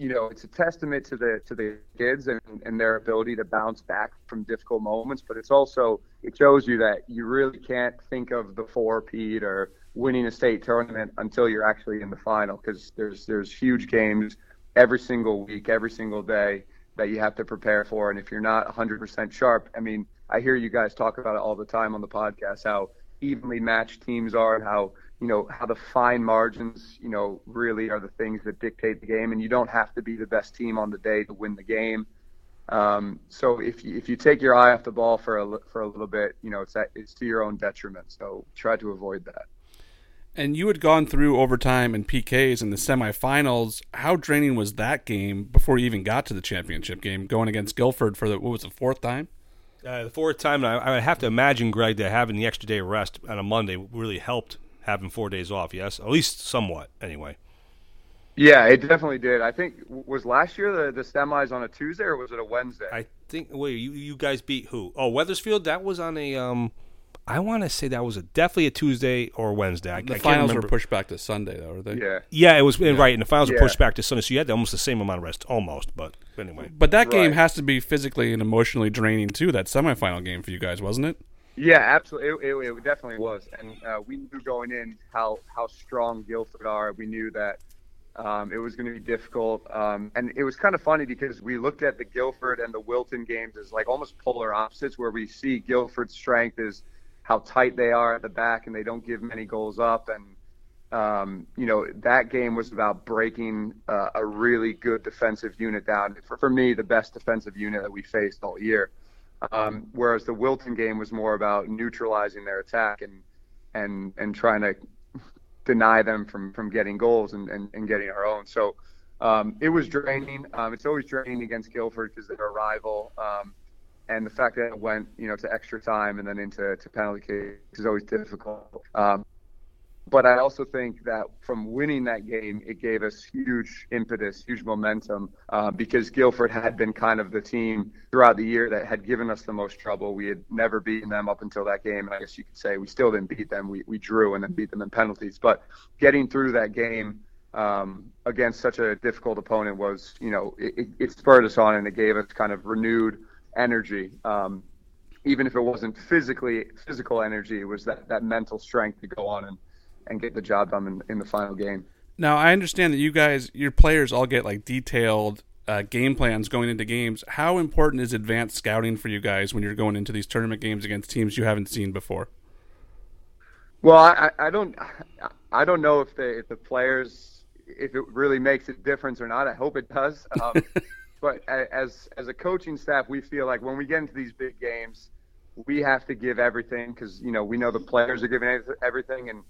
S4: you know, it's a testament to the to the kids and, and their ability to bounce back from difficult moments. But it's also it shows you that you really can't think of the four peat or winning a state tournament until you're actually in the final because there's there's huge games every single week, every single day that you have to prepare for. And if you're not 100% sharp, I mean, I hear you guys talk about it all the time on the podcast how evenly matched teams are and how you know how the fine margins you know really are the things that dictate the game and you don't have to be the best team on the day to win the game um, so if you, if you take your eye off the ball for a for a little bit you know it's that, it's to your own detriment so try to avoid that
S1: and you had gone through overtime and PKs in the semifinals. How draining was that game before you even got to the championship game, going against Guilford for the what was the fourth time?
S2: Uh, the fourth time, I, I have to imagine, Greg, that having the extra day of rest on a Monday really helped having four days off. Yes, at least somewhat, anyway.
S4: Yeah, it definitely did. I think was last year the the semis on a Tuesday or was it a Wednesday?
S2: I think. Wait, you you guys beat who? Oh, Wethersfield. That was on a um. I want to say that was a, definitely a Tuesday or Wednesday. I,
S1: the
S2: I
S1: finals were pushed back to Sunday, though, were they?
S4: Yeah.
S2: Yeah, it was yeah. right, and the finals yeah. were pushed back to Sunday, so you had almost the same amount of rest, almost. But anyway.
S1: But that game has to be physically and emotionally draining too. That semifinal game for you guys, wasn't it?
S4: Yeah, absolutely. It, it, it definitely was, and uh, we knew going in how how strong Guilford are. We knew that um, it was going to be difficult, um, and it was kind of funny because we looked at the Guilford and the Wilton games as like almost polar opposites, where we see Guilford's strength is how tight they are at the back and they don't give many goals up, and um, you know that game was about breaking uh, a really good defensive unit down. For, for me, the best defensive unit that we faced all year. Um, whereas the Wilton game was more about neutralizing their attack. And and and trying to deny them from from getting goals and and, and getting our own. So um, it was draining. Um, it's always draining against Guilford because they're a rival. Um, and the fact that it went, you know, to extra time and then into to penalty kicks is always difficult. But I also think that from winning that game, it gave us huge impetus, huge momentum, uh, because Guilford had been kind of the team throughout the year that had given us the most trouble. We had never beaten them up until that game, and I guess you could say we still didn't beat them. We, we drew and then beat them in penalties. But getting through that game um, against such a difficult opponent was, you know, it, it spurred us on and it gave us kind of renewed energy. Um, even if it wasn't physically physical energy, it was that, that mental strength to go on and, and get the job done in, in the final game.
S1: Now I understand that you guys, your players, all get like detailed uh, game plans going into games. How important is advanced scouting for you guys when you're going into these tournament games against teams you haven't seen before?
S4: Well, I, I don't, I don't know if the if the players if it really makes a difference or not. I hope it does. Um, [LAUGHS] but as as a coaching staff, we feel like when we get into these big games, we have to give everything because you know we know the players are giving everything, and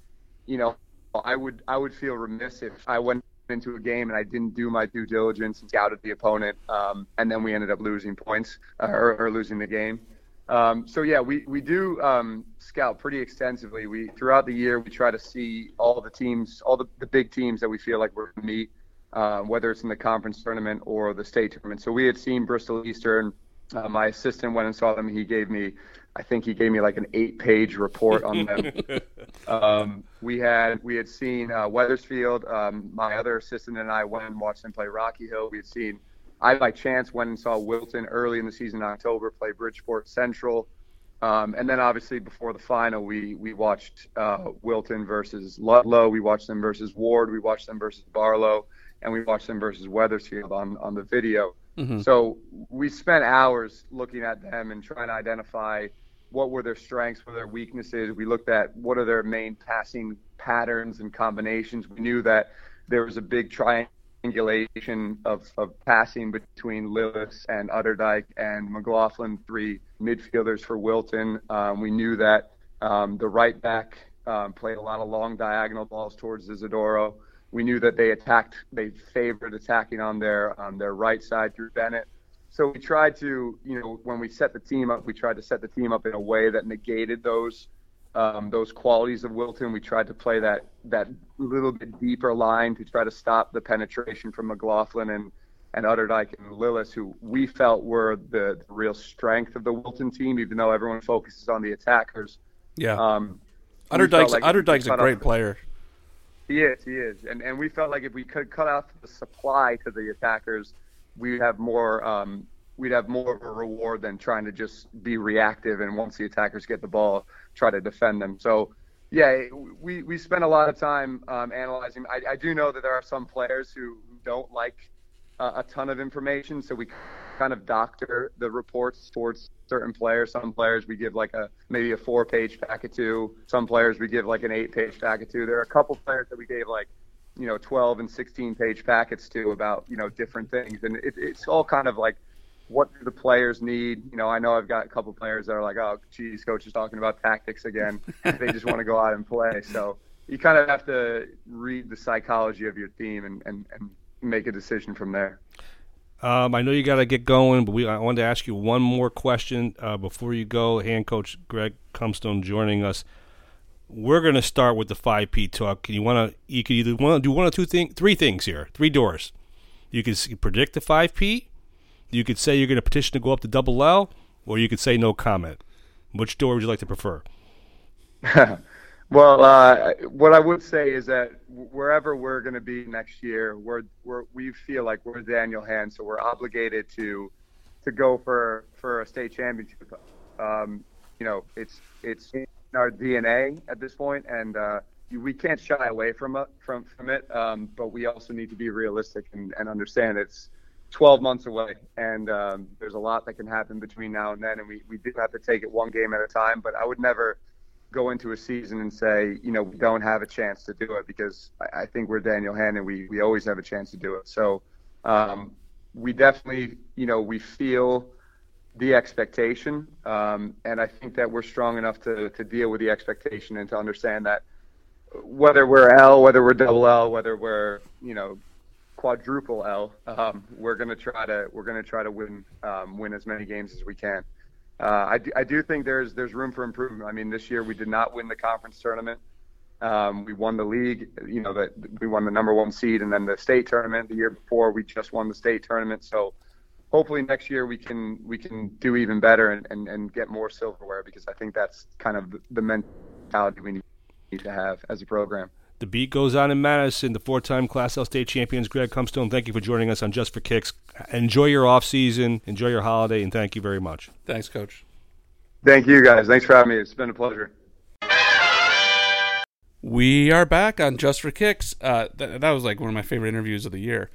S4: you know I would I would feel remiss if I went into a game and I didn't do my due diligence and scouted the opponent, um, and then we ended up losing points uh, or, or, losing the game. Um, so yeah, we we do um, scout pretty extensively. We throughout the year we try to see all the teams, all the, the big teams that we feel like we're going to meet uh, whether it's in the conference tournament or the state tournament. So we had seen Bristol Eastern. Uh, my assistant went and saw them. He gave me, I think he gave me like an eight-page report on them. [LAUGHS] um, we had we had seen uh, Wethersfield. Um, my other assistant and I went and watched them play Rocky Hill. We had seen. I by chance went and saw Wilton early in the season in October play Bridgeport Central. Um, and then obviously before the final, we we watched uh, Wilton versus Ludlow. We watched them versus Ward. We watched them versus Barlow and we watched them versus Wethersfield on on the video. Mm-hmm. So we spent hours looking at them and trying to identify what were their strengths, what were their weaknesses. We looked at what are their main passing patterns and combinations. We knew that there was a big triangulation of, of passing between Lillis and Utterdyke and McLaughlin, three midfielders for Wilton. Um, we knew that um, the right back um, played a lot of long diagonal balls towards Isidoro we knew that they attacked, they favored attacking on their on their right side through Bennett. So we tried to, you know, when we set the team up, we tried to set the team up in a way that negated those um, those qualities of Wilton. We tried to play that that little bit deeper line to try to stop the penetration from McLaughlin and and Utterdyke and Lillis, who we felt were the, the, real strength of the Wilton team, even though everyone focuses on the attackers.
S1: Yeah. Um, Utterdyke's, like Utterdyke's a great player.
S4: He is, he is, and and we felt like if we could cut off the supply to the attackers, we'd have more. Um, we'd have more of a reward than trying to just be reactive and once the attackers get the ball, try to defend them. So, yeah, we we spent a lot of time um, analyzing. I, I do know that there are some players who don't like uh, a ton of information, so we kind of doctor the reports towards certain players. Some players we give like a maybe a four page packet to. Some players we give like an eight page packet to. There are a couple players that we gave like you know 12 and 16 page packets to about you know different things, and it, it's all kind of like what do the players need? You know, I know I've got a couple players that are like, oh, geez, coach is talking about tactics again. [LAUGHS] they just want to go out and play. So you kind of have to read the psychology of your team and, and, and make a decision from there.
S2: Um, I know you got to get going, but we I wanted to ask you one more question uh, before you go. Hand coach Greg Cumstone joining us. We're going to start with the five-peat talk. You want to you can either want to do one or two things, three things here, three doors. You can predict the five-peat. You could say you're going to petition to go up to double L, or you could say no comment. Which door would you like to prefer? [LAUGHS]
S4: Well, uh, what I would say is that wherever we're going to be next year, we're, we're we feel like we're Daniel Hand, so we're obligated to to go for for a state championship. Um, you know, it's it's in our DNA at this point, and uh, we can't shy away from it, from from it. Um, but we also need to be realistic and, and understand it's 12 months away, and um, there's a lot that can happen between now and then, and we we do have to take it one game at a time. But I would never go into a season and say, you know, we don't have a chance to do it because I, I think we're Daniel Hannon. We, we always have a chance to do it. So um, we definitely, you know, we feel the expectation, um, and I think that we're strong enough to to deal with the expectation and to understand that whether we're L, whether we're double L, whether we're you know quadruple L, um, we're gonna try to we're gonna try to win um, win as many games as we can. Uh, I, do, I do think there's there's room for improvement. I mean, this year we did not win the conference tournament. Um, we won the league, you know, that we won the number one seed, and then the state tournament. The year before, we just won the state tournament. So hopefully next year we can we can do even better and, and, and get more silverware because I think that's kind of the mentality we need to have as a program.
S2: The beat goes on in Madison. The four-time Class L state champions, Greg Cumstone. Thank you for joining us on Just for Kicks. Enjoy your off season, enjoy your holiday, and thank you very much.
S1: Thanks, Coach.
S4: Thank you, guys. Thanks for having me. It's been a pleasure.
S1: We are back on Just for Kicks. Uh, th- that was like one of my favorite interviews of the year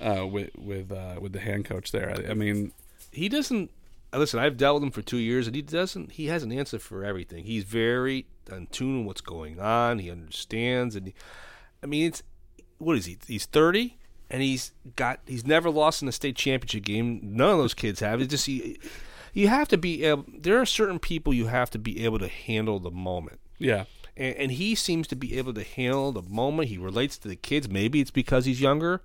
S1: uh, with with uh, with the hand coach there. I, I, mean,
S2: he doesn't. Listen, I've dealt with him for two years, and he doesn't. He has an answer for everything. He's very in tune with what's going on. He understands, and he, I mean, it's what is he? He's thirty, and he's got. He's never lost in a state championship game. None of those kids have. It's just he, you have to be able. There are certain people you have to be able to handle the moment.
S1: Yeah
S2: and, and he seems to be able to handle the moment. He relates to the kids. Maybe it's because he's younger.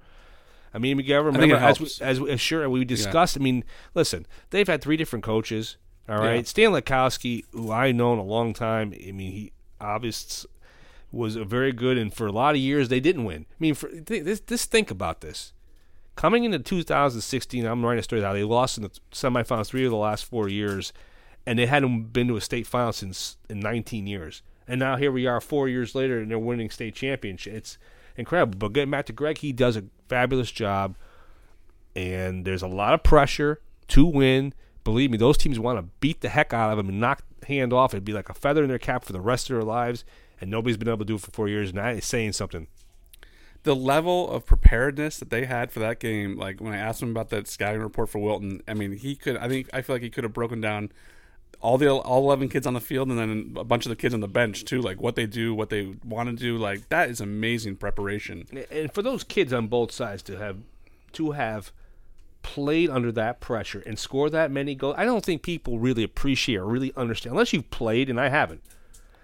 S2: I mean, Miguel, remember as we, as, as sure we discussed. Yeah. I mean, listen, they've had three different coaches. All right, yeah. Stan Lekowski, who I've known a long time. I mean, he obviously was a very good, and for a lot of years they didn't win. I mean, for this, this think about this. Coming into 2016, I'm writing a story that they lost in the semifinals three of the last four years, and they hadn't been to a state final since in 19 years. And now here we are four years later and they're winning state championship. It's incredible. But getting back to Greg, he does a fabulous job. And there's a lot of pressure to win. Believe me, those teams want to beat the heck out of him and knock hand off. It'd be like a feather in their cap for the rest of their lives. And nobody's been able to do it for four years. And that is saying something.
S1: The level of preparedness that they had for that game, like when I asked him about that scouting report for Wilton, I mean, he could. I think I feel like he could have broken down all the all 11 kids on the field and then a bunch of the kids on the bench too like what they do what they want to do like that is amazing preparation.
S2: And for those kids on both sides to have to have played under that pressure and score that many goals i don't think people really appreciate or really understand unless you've played and i haven't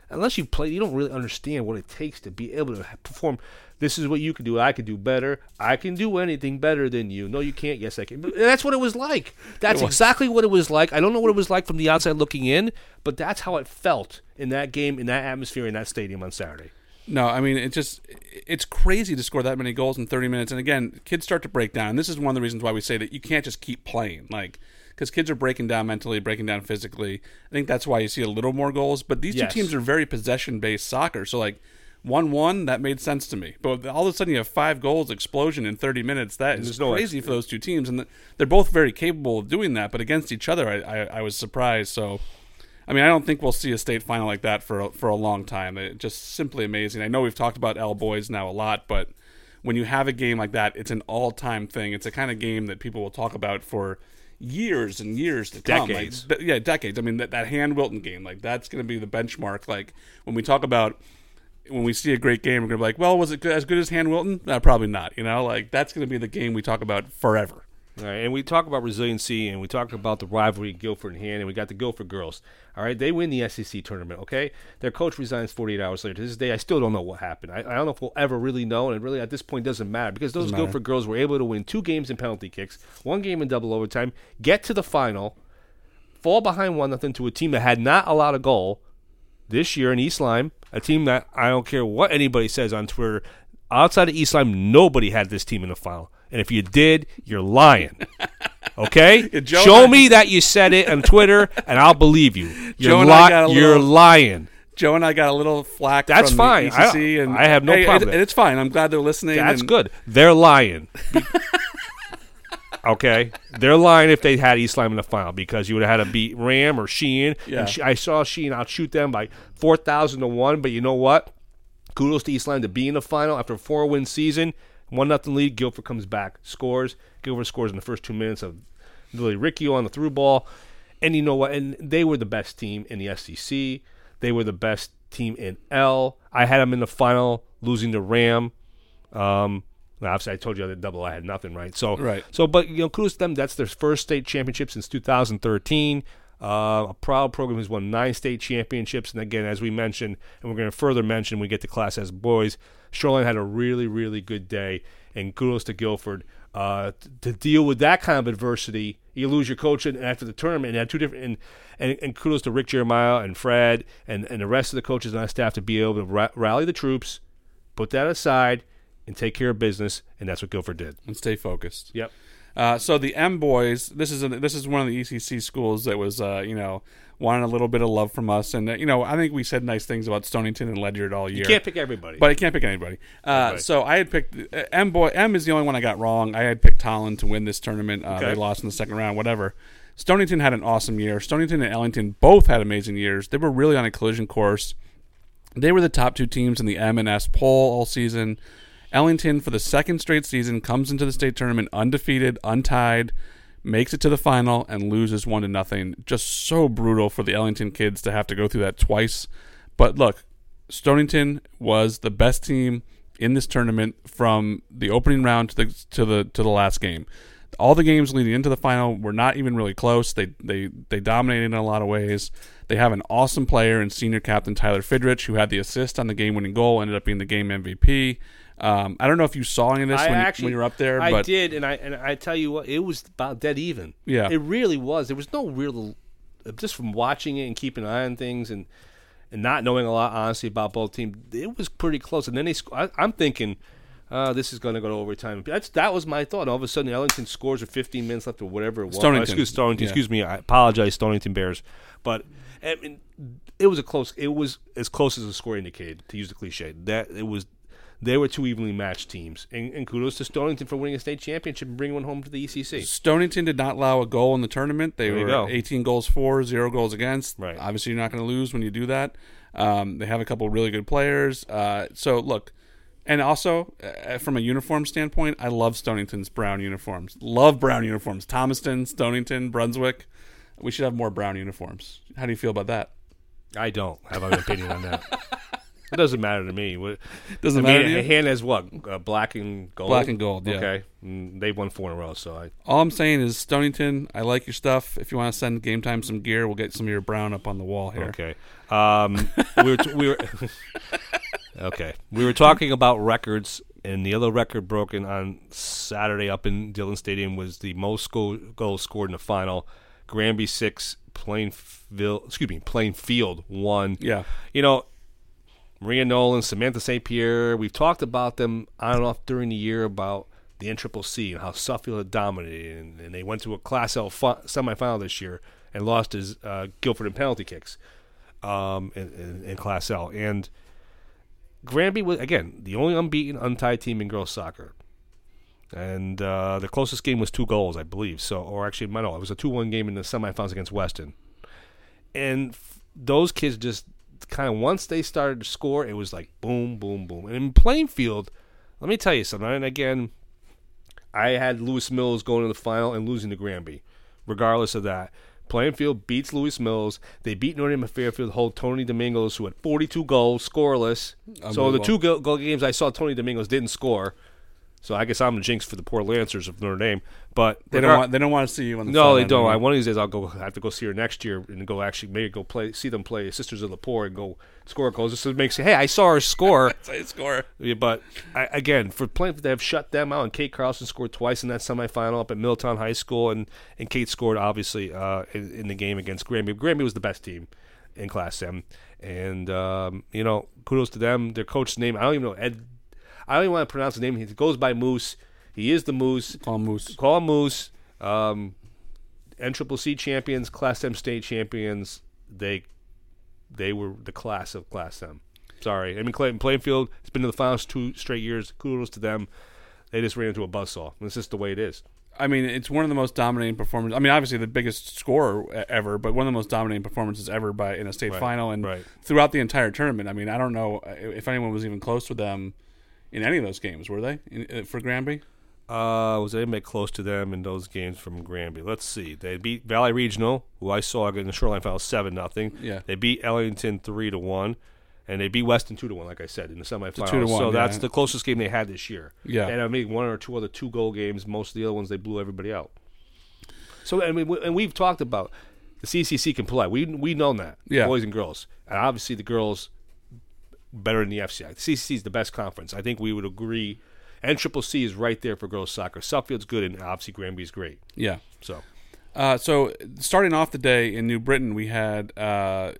S2: unless you've played you don't really understand what it takes to be able to perform this is what you can do. I can do better. I can do anything better than you. No, you can't. Yes, I can. That's what it was like. That's exactly what it was like. I don't know what it was like from the outside looking in, but that's how it felt in that game, in that atmosphere, in that stadium on Saturday.
S1: No, I mean it just it's crazy to score that many goals in 30 minutes. And again, kids start to break down. And this is one of the reasons why we say that you can't just keep playing. Like because kids are breaking down mentally, breaking down physically. I think that's why you see a little more goals. But these yes. two teams are very possession based soccer. So like one one that made sense to me. But all of a sudden you have five goals explosion in thirty minutes. That is no crazy for those two teams, and they're both very capable of doing that. But against each other, I, I, I was surprised. So. I mean, I don't think we'll see a state final like that for a, for a long time. It just simply amazing. I know we've talked about L boys now a lot, but when you have a game like that, it's an all time thing. It's a kind of game that people will talk about for years and years to
S2: come. Decades.
S1: Like, yeah, decades. I mean, that, that Hand Wilton game, like that's going to be the benchmark. Like when we talk about when we see a great game, we're gonna be like, well, was it as good as Hand Wilton? Uh, probably not. You know, like that's gonna be the game we talk about forever.
S2: All right, and we talk about resiliency, and we talk about the rivalry Guilford and Hand, and we got the Guilford girls. All right, they win the SCC tournament. Okay, their coach resigns 48 hours later. To this day, I still don't know what happened. I, I don't know if we'll ever really know, and it really at this point doesn't matter because those Guilford girls were able to win two games in penalty kicks, one game in double overtime, get to the final, fall behind one nothing to a team that had not allowed a goal this year in East Lyme, a team that I don't care what anybody says on Twitter, outside of East Lyme, nobody had this team in the final. And if you did, you're lying. [LAUGHS] Okay? [LAUGHS] Show me that you said it on Twitter, and I'll believe you. [LAUGHS] You're, li- you're lying.
S1: Joe and I got a little flack.
S2: That's fine. I,
S1: and
S2: I have no hey, problem.
S1: It, it's fine. I'm glad they're listening.
S2: That's
S1: and,
S2: good. They're lying. Okay, they're lying if they had East Lyme in the final because you would have had to beat Ram or Sheehan. Yeah. She, I saw Sheehan outshoot them by four thousand to one. But you know what? Kudos to East Lyme to be in the final after a four win season. One nothing lead. Guilford comes back, scores. Guilford scores in the first two minutes of Lily Riccio on the through ball. And you know what? And they were the best team in the SCC. They were the best team in L. I had them in the final, losing to Ram. Um, Now, obviously, I told you the double I had nothing, right? So,
S1: Right.
S2: So, but you know, kudos to them. That's their first state championship since 2013. Uh, a proud program who's won nine state championships, and again, as we mentioned, and we're going to further mention, when we get to Class as boys. Shoreline had a really, really good day, and kudos to Guilford uh, t- to deal with that kind of adversity. You lose your coach in- after the tournament, and had two different, and, and, and kudos to Rick Jeremiah and Fred and, and the rest of the coaches on our staff to be able to ra- rally the troops, put that aside, and take care of business, and that's what Guilford did.
S1: and stay focused.
S2: Yep.
S1: Uh, so the M boys, this is a, this is one of the ECC schools that was uh, you know wanting a little bit of love from us, and uh, you know I think we said nice things about Stonington and Ledyard all year.
S2: You can't pick everybody.
S1: but I can't pick anybody. Uh,
S2: Right.
S1: So I had picked uh, M boy. M is the only one I got wrong. I had picked Holland to win this tournament. Uh,
S2: Okay.
S1: They lost in the second round. Whatever. Stonington had an awesome year. Stonington and Ellington both had amazing years. They were really on a collision course. They were the top two teams in the M and S poll all season. Ellington, for the second straight season, comes into the state tournament undefeated, untied, makes it to the final, and loses one to nothing. Just so brutal for the Ellington kids to have to go through that twice. But look, Stonington was the best team in this tournament from the opening round to the to the to the last game. All the games leading into the final were not even really close. They they they dominated in a lot of ways. They have an awesome player and senior captain Tyler Fidrich, who had the assist on the game-winning goal, ended up being the game MVP. Um, I don't know if you saw any of this
S2: I
S1: when, you- when you were up there,
S2: I
S1: but
S2: did, and I and I tell you what, it was about dead even.
S1: Yeah.
S2: it really was. There was no real, just from watching it and keeping an eye on things and and not knowing a lot honestly about both teams, it was pretty close. And then they, I, I'm thinking. Uh, this is going to go to overtime. That's that was my thought. All of a sudden, Ellington scores with 15 minutes left, or whatever it was.
S1: Stonington.
S2: excuse Stonington.
S1: Yeah.
S2: Excuse me. I apologize, Stonington Bears. But I mean, it was a close. It was as close as the score indicated. To use the cliche, that it was. They were two evenly matched teams, and, and kudos to Stonington for winning a state championship and bringing one home to the ECC.
S1: Stonington did not allow a goal in the tournament. They
S2: There you
S1: were
S2: go.
S1: 18 goals for, zero goals against.
S2: Right.
S1: Obviously, you're not going to lose when you do that. Um, they have a couple really good players. Uh, so look, and also uh, from a uniform standpoint, I love Stonington's brown uniforms. Love brown uniforms. Thomaston, Stonington, Brunswick. We should have more brown uniforms. How do you feel about that?
S2: I don't have an opinion on that. [LAUGHS] It doesn't matter to me. What,
S1: Doesn't
S2: I mean,
S1: matter to you?
S2: hand has what? Uh, black and gold.
S1: Black and gold, yeah.
S2: Okay, mm, they've won four in a row. So I,
S1: All I'm saying is Stonington. I like your stuff. If you want to send Game Time some gear, we'll get some of your brown up on the wall here.
S2: Okay. Um, we were t- we were [LAUGHS] okay. We were talking about records, and the other record broken on Saturday up in Dillon Stadium was the most goal, goals scored in the final. Granby six, Plainfield. Excuse me, Plainfield one.
S1: Yeah.
S2: You know, Maria Nolan, Samantha St. Pierre. We've talked about them on and off during the year about the NCCC and how Suffield had dominated, and, and they went to a Class L fi- semifinal this year and lost as uh, Guilford in penalty kicks um, in, in, in Class L. And Granby was again the only unbeaten, untied team in girls soccer. And uh, the closest game was two goals, I believe. So, or actually, no, it was a two-one game in the semifinals against Weston. And f- those kids just kind of once they started to score, it was like boom, boom, boom. And in Plainfield, let me tell you something. And again, I had Lewis Mills going to the final and losing to Granby. Regardless of that, Plainfield beats Lewis Mills. They beat Notre Dame Fairfield, hold Tony Domingos, who had 42 goals, scoreless. So the two go- goal games I saw, Tony Domingos didn't score. So I guess I'm the jinx for the poor Lancers of Notre Dame. But
S1: They don't want. They don't want to see you on the.
S2: no, they don't.
S1: anymore.
S2: I one of these days I'll go. I have to go see her next year and go actually maybe go play, see them play Sisters of the Poor and go score goals. Just to make say, hey, I saw her score. [LAUGHS]
S1: Say score.
S2: Yeah, but I, again, for playing, they have shut them out. And Kate Carlson scored twice in that semifinal up at Middletown High School, and, and Kate scored obviously uh, in, in the game against Granby. Grammy was the best team in Class M, and um, you know, kudos to them. Their coach's name I don't even know Ed. I don't even want to pronounce the name. He goes by Moose. He is the Moose.
S1: Call him Moose.
S2: Call him Moose. Um, NCCC champions, Class M state champions. They they were the class of Class M. Sorry, I mean Clayton Plainfield has been to the finals two straight years. Kudos to them. They just ran into a buzzsaw. It's just the way it is.
S1: I mean, it's one of the most dominating performances. I mean, obviously the biggest scorer ever, but one of the most dominating performances ever by in a state
S2: Right,
S1: final and
S2: right.
S1: throughout the entire tournament. I mean, I don't know if anyone was even close to them in any of those games. Were they in, uh, for Granby?
S2: Uh, was anybody close to them in those games from Granby? Let's see. They beat Valley Regional, who I saw in the Shoreline Final seven nothing.
S1: Yeah.
S2: They beat Ellington three to one, and they beat Weston two to one, like I said, in the semifinals.
S1: two to one,
S2: so
S1: yeah.
S2: that's the closest game they had this year.
S1: Yeah.
S2: and I mean one or two other two goal games. Most of the other ones they blew everybody out. So I mean, we- and we've talked about the CCC can play. We we know that,
S1: Yeah.
S2: boys and girls, and obviously the girls better than the FCI. The CCC is the best conference. I think we would agree. And Triple C is right there for girls soccer. Suffield's good, and obviously Granby's great.
S1: Yeah.
S2: So
S1: Uh, so starting off the day in New Britain, we had uh,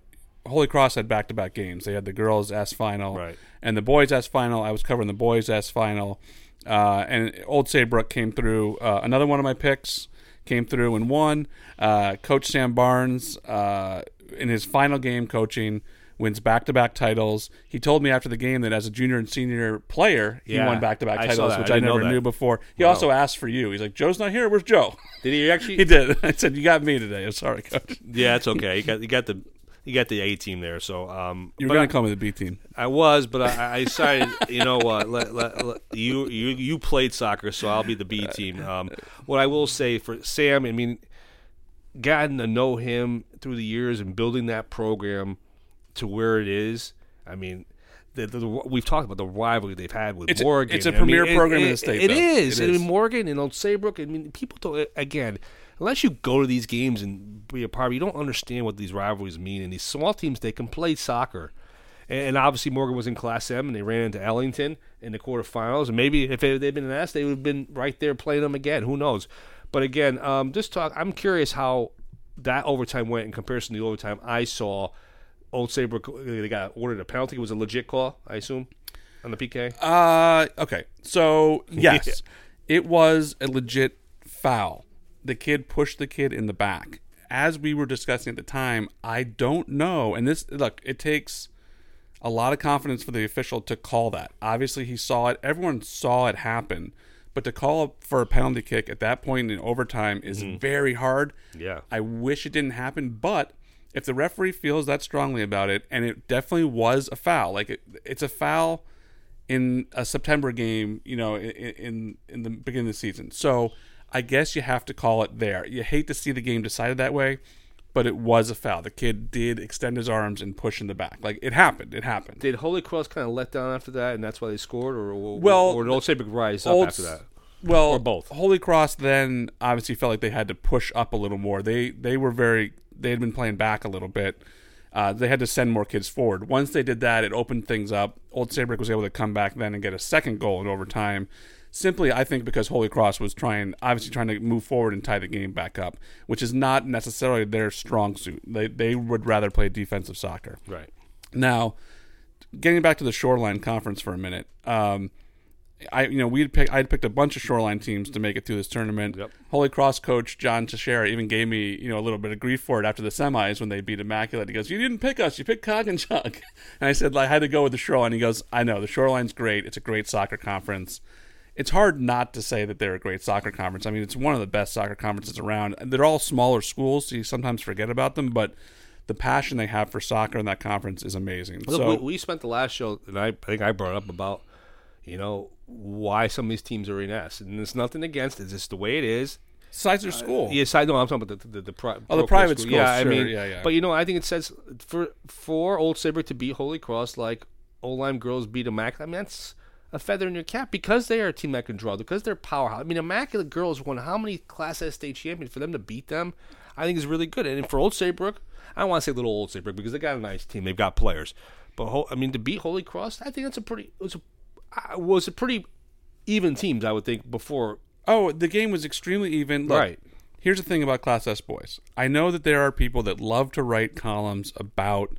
S1: Holy Cross had back to back games. They had the girls S final
S2: Right.
S1: and the boys S final. I was covering the boys S final, uh, and Old Saybrook came through. Uh, another one of my picks came through and won. Uh, Coach Sam Barnes uh, in his final game coaching. Wins back to back titles. He told me after the game that as a junior and senior player, he
S2: Yeah,
S1: won back to back titles,
S2: that.
S1: which
S2: I
S1: I, never knew before. He also asked for you. He's like, Joe's not here. Where's Joe?
S2: did he actually? [LAUGHS]
S1: He did. I said, "You got me today." I'm sorry, coach.
S2: Yeah, it's okay. You got you got the you got the A team there. So um,
S1: You were
S2: I-
S1: to call me the B team.
S2: I was, but I, I decided, [LAUGHS] you know what? Let, let, let- you you you played soccer, so I'll be the B team. Um, what I will say for Sam, I mean, getting to know him through the years and building that program to where it is. I mean. The, the, the- we've talked about the rivalry they've had with
S1: It's a-
S2: Morgan.
S1: it's a
S2: I mean,
S1: premier
S2: it-
S1: program in the state,
S2: It
S1: though.
S2: is.
S1: It
S2: I mean. Morgan and Old Saybrook. I mean, people don't. Again, unless you go to these games and be a part, of it, you don't understand what these rivalries mean. And these small teams, they can play soccer. And, and obviously, Morgan was in Class M, and they ran into Ellington in the quarterfinals. And maybe if they, they'd been an S, they would have been right there playing them again. Who knows? But again, um, just talk. I'm curious how that overtime went in comparison to the overtime I saw. Old Saber they got ordered a penalty. It was a legit call, I assume, on the PK.
S1: Uh, okay. So [LAUGHS] yes, it was a legit foul. The kid pushed the kid in the back. As we were discussing at the time, I don't know. And this look, it takes a lot of confidence for the official to call that. Obviously, he saw it. Everyone saw it happen. But to call for a penalty kick at that point in overtime is very hard.
S2: Yeah.
S1: I wish it didn't happen, but if the referee feels that strongly about it, and it definitely was a foul, like it, it's a foul in a September game, you know, in, in in the beginning of the season. So I guess you have to call it there. You hate to see the game decided that way, but it was a foul. The kid did extend his arms and push in the back. Like it happened. It happened.
S2: Did Holy Cross kind of let down after that, and that's why they scored, or or,
S1: Well,
S2: or did Old Saybrook rise up
S1: Old-
S2: after that?
S1: Well,
S2: Or both.
S1: Holy Cross then obviously felt like they had to push up a little more. They they were very they had been playing back a little bit. Uh, they had to send more kids forward. Once they did that, it opened things up. Old Saybrook was able to come back then and get a second goal in overtime. Simply, I think because Holy Cross was trying, obviously trying to move forward and tie the game back up, which is not necessarily their strong suit. They they would rather play defensive soccer.
S2: Right.
S1: Now, getting back to the Shoreline Conference for a minute, um, I you know we'd pick I'd picked a bunch of Shoreline teams to make it through this tournament.
S2: Yep.
S1: Holy Cross coach John Teixeira even gave me you know a little bit of grief for it after the semis when they beat Immaculate. He goes, "You didn't pick us, you picked Coggins," and Chuck. [LAUGHS] And I said I had to go with the Shoreline. He goes, "I know the Shoreline's great. It's a great soccer conference." It's hard not to say that they're a great soccer conference. I mean, it's one of the best soccer conferences around. They're all smaller schools, so you sometimes forget about them, but the passion they have for soccer in that conference is amazing.
S2: Look,
S1: so
S2: we, we spent the last show, and I, I think I brought up about, you know, why some of these teams are in S, and there's nothing against it. It's just the way it is.
S1: size their school.
S2: Yes, I know. I'm talking about the the, the, pri-
S1: Oh, the private
S2: school.
S1: schools,
S2: Yeah, I mean,
S1: yeah, yeah.
S2: But you know, I think it says for for Old Saybrook to beat Holy Cross like Old Lyme girls beat Immaculate. I mean, that's a feather in your cap because they are a team that can draw because they're powerhouse. I mean, Immaculate girls won how many Class S state champions for them to beat them? I think is really good. And for Old Saybrook, I don't want to say little Old Saybrook because they got a nice team. They've got players, but I mean to beat Holy Cross, I think that's a pretty it was a uh, was a pretty even teams. I would think before.
S1: Oh, the game was extremely even. Look,
S2: Right.
S1: Here's the thing about Class S boys. I know that there are people that love to write columns about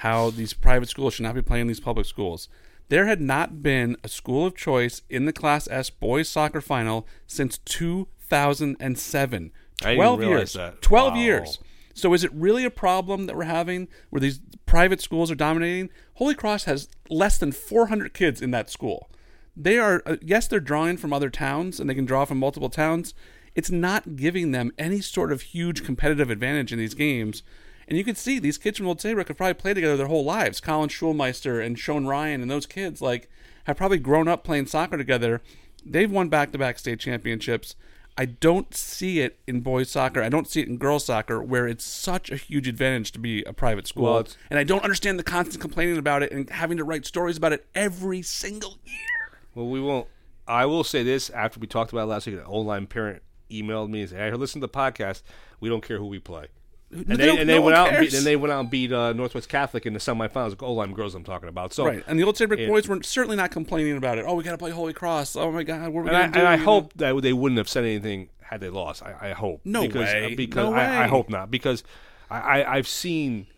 S1: how these private schools should not be playing these public schools. There had not been a school of choice in the Class S boys soccer final since 2007.
S2: I didn't
S1: 12
S2: realize
S1: years.
S2: that.
S1: 12
S2: Wow.
S1: years. So is it really a problem that we're having where these private schools are dominating? Holy Cross has less than 400 kids in that school. They are uh, yes, they're drawing from other towns and they can draw from multiple towns. It's not giving them any sort of huge competitive advantage in these games. And you can see these kids from Old Saybrook have probably played together their whole lives. Colin Schulmeister and Sean Ryan and those kids like have probably grown up playing soccer together. They've won back-to-back state championships. I don't see it in boys soccer. I don't see it in girls soccer where it's such a huge advantage to be a private school.
S2: Well,
S1: and I don't understand the constant complaining about it and having to write stories about it every single year.
S2: Well, we won't. I will say this after we talked about it last week. An online parent emailed me and said, "Hey, listen to the podcast. We don't care who we play." And
S1: They
S2: they, and they went out and beat, and they went out and beat uh, Northwest Catholic in the semifinals. O-line girls, I'm talking about. So,
S1: Right. And the old Saybrook boys were certainly not complaining about it. Oh, we got to play Holy Cross. Oh my God, what are we
S2: and I,
S1: going to
S2: and? I
S1: You know?
S2: hope that they wouldn't have said anything had they lost. I, I hope.
S1: No
S2: because,
S1: way.
S2: Because
S1: No
S2: I, I hope not. Because I, I, I've seen,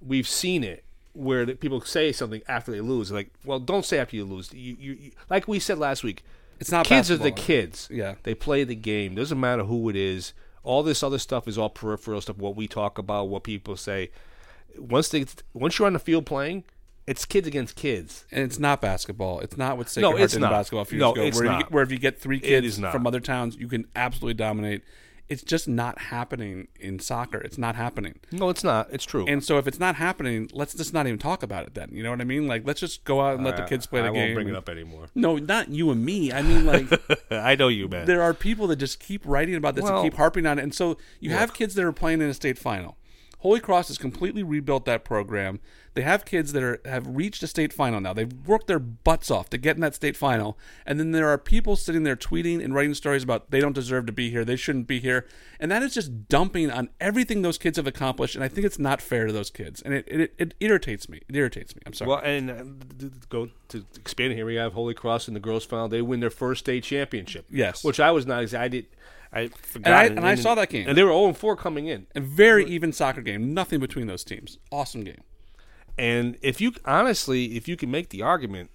S2: we've seen it where the people say something after they lose. Like, well, don't say after you lose. You, you, you, like we said last week,
S1: It's not
S2: kids are the kids.
S1: Yeah.
S2: they play the game. Doesn't matter who it is. All this other stuff is all peripheral stuff. What we talk about, what people say. Once they, once you're on the field playing, it's kids against kids.
S1: And it's not basketball. It's not what Sacred
S2: No,
S1: Heart
S2: it's
S1: did
S2: not.
S1: in basketball a few
S2: No,
S1: years ago.
S2: it's
S1: where, You where if you get three kids from other towns, you can absolutely dominate. It's just not happening in soccer. It's not happening.
S2: No, it's not. It's true.
S1: And so if it's not happening, let's just not even talk about it then. You know what I mean? Like let's just go out and let the kids play the
S2: I
S1: game.
S2: won't bring it up anymore.
S1: No, not you and me. I mean like [LAUGHS]
S2: I know you, man.
S1: there are people that just keep writing about this
S2: Well-
S1: and keep harping on it. And so you have kids that are playing in a state final. Holy Cross has completely rebuilt that program. They have kids that are have reached a state final now. They've worked their butts off to get in that state final. And then there are people sitting there tweeting and writing stories about they don't deserve to be here, they shouldn't be here. And that is just dumping on everything those kids have accomplished. And I think it's not fair to those kids. And it, it, it irritates me. It irritates me. I'm sorry.
S2: Well, and uh, go to expand here. We have Holy Cross in the girls' final. They win their first state championship.
S1: Yes.
S2: which I was not. I did. I forgot.
S1: And I- and I saw that game.
S2: and they were 0 4 coming in.
S1: a very even soccer game. Nothing between those teams. Awesome game.
S2: And if you honestly, if you can make the argument,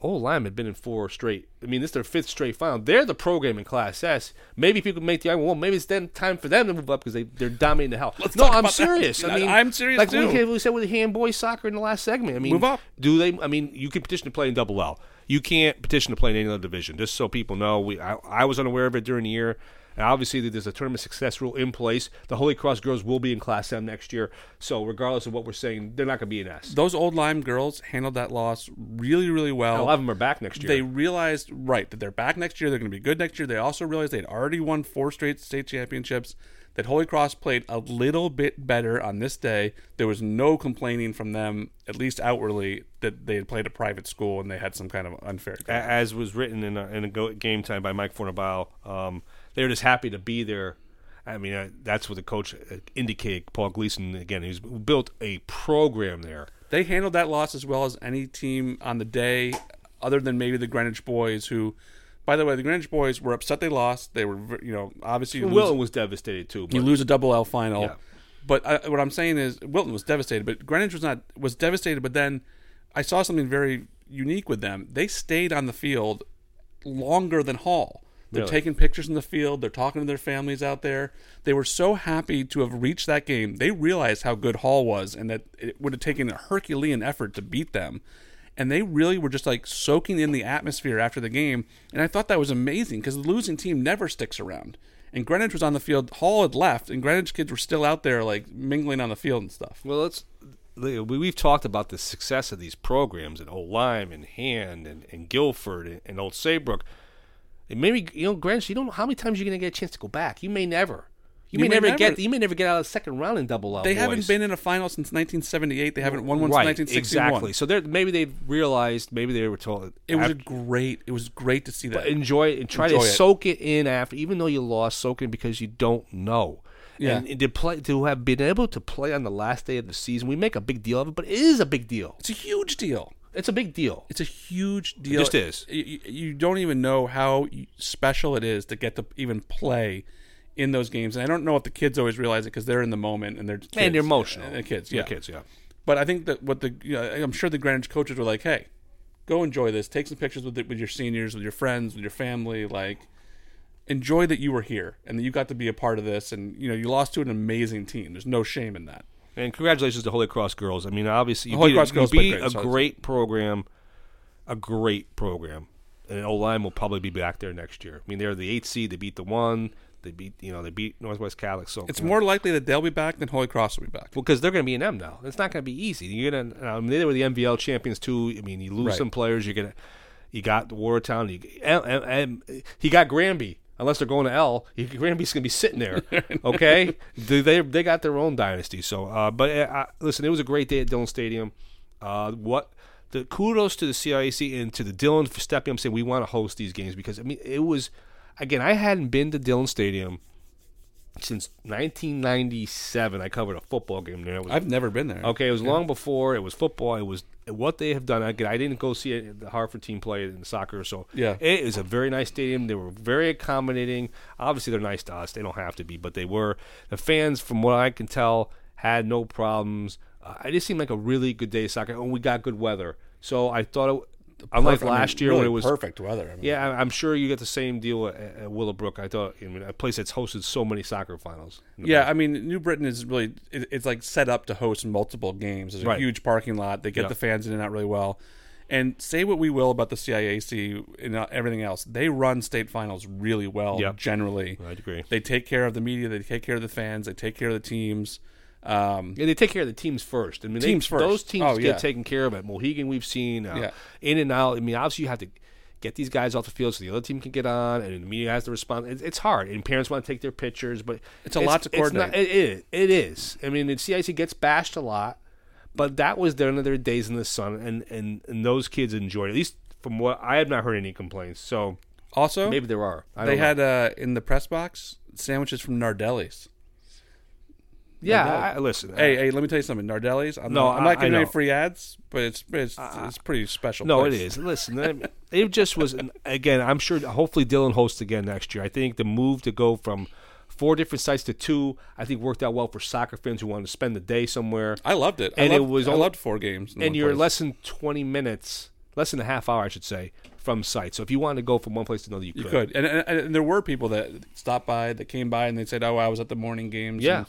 S2: oh, Old Lyme had been in four straight. I mean, this is their fifth straight final. They're the program in Class S. Maybe people can make the argument. Well, maybe it's then time for them to move up because they they're dominating the hell.
S1: Let's
S2: no, I'm
S1: that.
S2: serious. I mean,
S1: I'm serious
S2: like
S1: too.
S2: we, we said with the hand handboy soccer in the last segment. I mean,
S1: Move up.
S2: Do they? I mean, you can petition to play in Double L. You can't petition to play in any other division. Just so people know, we I, I was unaware of it during the year. And obviously, there's a tournament success rule in place. The Holy Cross girls will be in Class M next year. So, regardless of what we're saying, they're not going to be in S.
S1: Those old Lyme girls handled that loss really, really well.
S2: A lot of them are back next year.
S1: They realized right that they're back next year. They're going to be good next year. They also realized they had already won four straight state championships. That Holy Cross played a little bit better on this day. There was no complaining from them, at least outwardly, that they had played a private school and they had some kind of unfair.
S2: As was written in a, in a go, game time by Mike Fornabile, um, they were just happy to be there. I mean, uh, that's what the coach uh, indicated. Paul Gleason again, he's built a program there.
S1: They handled that loss as well as any team on the day, other than maybe the Greenwich boys, who, by the way, the Greenwich boys were upset they lost. They were, you know, obviously you lose-
S2: Wilton was devastated too. But
S1: you lose a double L final.
S2: Yeah.
S1: But I, what I'm saying is Wilton was devastated, but Greenwich was not was devastated. But then I saw something very unique with them. They stayed on the field longer than Hall. They're
S2: Really?
S1: taking pictures in the field. They're talking to their families out there. They were so happy to have reached that game. They realized how good Hall was and that it would have taken a Herculean effort to beat them. And they really were just like soaking in the atmosphere after the game. And I thought that was amazing because the losing team never sticks around. And Greenwich was on the field. Hall had left, and Greenwich kids were still out there like mingling on the field and stuff.
S2: well, let's. we- We've talked about the success of these programs in Old Lyme and Hand and, and Guilford and, and Old Saybrook. And maybe you know, Greenwich. You don't know how many times you're going to get a chance to go back. You may never. You,
S1: You
S2: may,
S1: may
S2: never,
S1: never.
S2: get. You may never get out of the second round in double L.
S1: They haven't been in a final since 1978. They haven't won one
S2: right,
S1: since 1961.
S2: exactly. So they're, maybe they've realized. Maybe they were told.
S1: It was a
S2: after-
S1: great. It was great to see that.
S2: enjoy it and try
S1: Enjoy
S2: to
S1: it.
S2: soak it in after, even though you lost, soak it in because you don't know.
S1: Yeah.
S2: And to play to have been able to play on the last day of the season, we make a big deal of it, but it is a big deal.
S1: it's a huge deal.
S2: It's a big deal.
S1: It's a huge deal.
S2: just is.
S1: You, you- you don't even know how special it is to get to even play in those games. And I don't know if the kids always realize it because they're in the moment and they're kids.
S2: And they're emotional.
S1: And kids, yeah.
S2: kids, yeah.
S1: But I think that what the you know, I'm sure the Greenwich coaches were like, "Hey, go enjoy this. Take some pictures with the, with your seniors, with your friends, with your family. Like, enjoy that you were here and that you got to be a part of this. And you know, you lost to an amazing team. There's no shame in that.
S2: And congratulations to Holy Cross girls. I mean, obviously, you
S1: Holy
S2: beat,
S1: Cross girls
S2: beat
S1: great,
S2: a great program, a great program, and O line will probably be back there next year. I mean, they're the eighth seed. They beat the one. They beat you know they beat Northwest Catholic. So
S1: It's
S2: know,
S1: more likely that they'll be back than Holy Cross will be back.
S2: Well, because they're going to be an M now. It's not going to be easy. You're going to. I mean, they were the NVL champions too. I mean, you lose
S1: Right.
S2: some players. You're going to. You got the Watertown. You, M, M, M, he got Granby. unless they're going to L, Granby's going to be sitting there. [LAUGHS] Okay, they, they they got their own dynasty. So, uh, but uh, listen, it was a great day at Dillon Stadium. Uh, what the kudos to the CIAC and to the Dillon for stepping up and saying we want to host these games because I mean it was again I hadn't been to Dillon Stadium since 1997. I covered a football game there. Was-
S1: I've never been there.
S2: Okay, it was long before it was football. It was what they have done. Again, I didn't go see it, the Hartford team play in soccer, so
S1: Yeah.
S2: it is a very nice stadium. They were very accommodating. Obviously, they're nice to us. They don't have to be, but they were. The fans, from what I can tell, had no problems. Uh, it just seemed like a really good day of soccer, and we got good weather. So I thought, it, unlike
S1: Perfect- I mean,
S2: last year
S1: really
S2: when it was
S1: perfect weather. I mean,
S2: yeah, I- I'm sure you get the same deal at, at Willowbrook. I thought, I mean, a place that's hosted so many soccer finals.
S1: Yeah,
S2: past.
S1: I mean, New Britain is really it, it's like set up to host multiple games. There's a
S2: Right.
S1: huge parking lot. They get
S2: Yeah.
S1: the fans in and out really well. And say what we will about the CIAC and uh, everything else, they run state finals really well.
S2: Yep.
S1: Generally,
S2: I'd agree.
S1: they take care of the media. They take care of the fans. They take care of the teams. Um,
S2: Yeah, they take care of the teams first. I mean, they-
S1: first.
S2: Those teams
S1: Oh,
S2: get
S1: yeah.
S2: taken care of. At Mohegan, we've seen uh,
S1: Yeah.
S2: in and out. I mean, obviously, you have to get these guys off the field so the other team can get on, and the media has to respond. It's, it's hard, and parents want to take their pictures, but
S1: It's a lot to coordinate.
S2: not- it is. It is. I mean, the CIAC gets bashed a lot, but that was their, one of their days in the sun, and, and, and those kids enjoyed it. At least from what I have not heard any complaints. So
S1: also,
S2: maybe there are. I
S1: they had uh, in the press box sandwiches from Nardelli's.
S2: Yeah.
S1: Nardelli.
S2: I, listen,
S1: Hey, hey, let me tell you something. Nardelli's. I'm
S2: No,
S1: not, I'm
S2: I-
S1: not giving any free ads, but it's it's, it's pretty special.
S2: No,
S1: place.
S2: it is. Listen, it just was. Again, I'm sure. Hopefully, Dillon hosts again next year. I think the move to go from four different sites to two, I think worked out well for soccer fans who want to spend the day somewhere.
S1: I loved it.
S2: And
S1: I
S2: it was
S1: I loved four games.
S2: and you're
S1: place.
S2: less than 20 minutes, less than a half hour, I should say, from site. So if you wanted to go from one place to another, you,
S1: You
S2: could.
S1: could, and, and, and there were people that stopped by, that came by, and they said, "Oh, I was at the morning games."
S2: Yeah.
S1: and,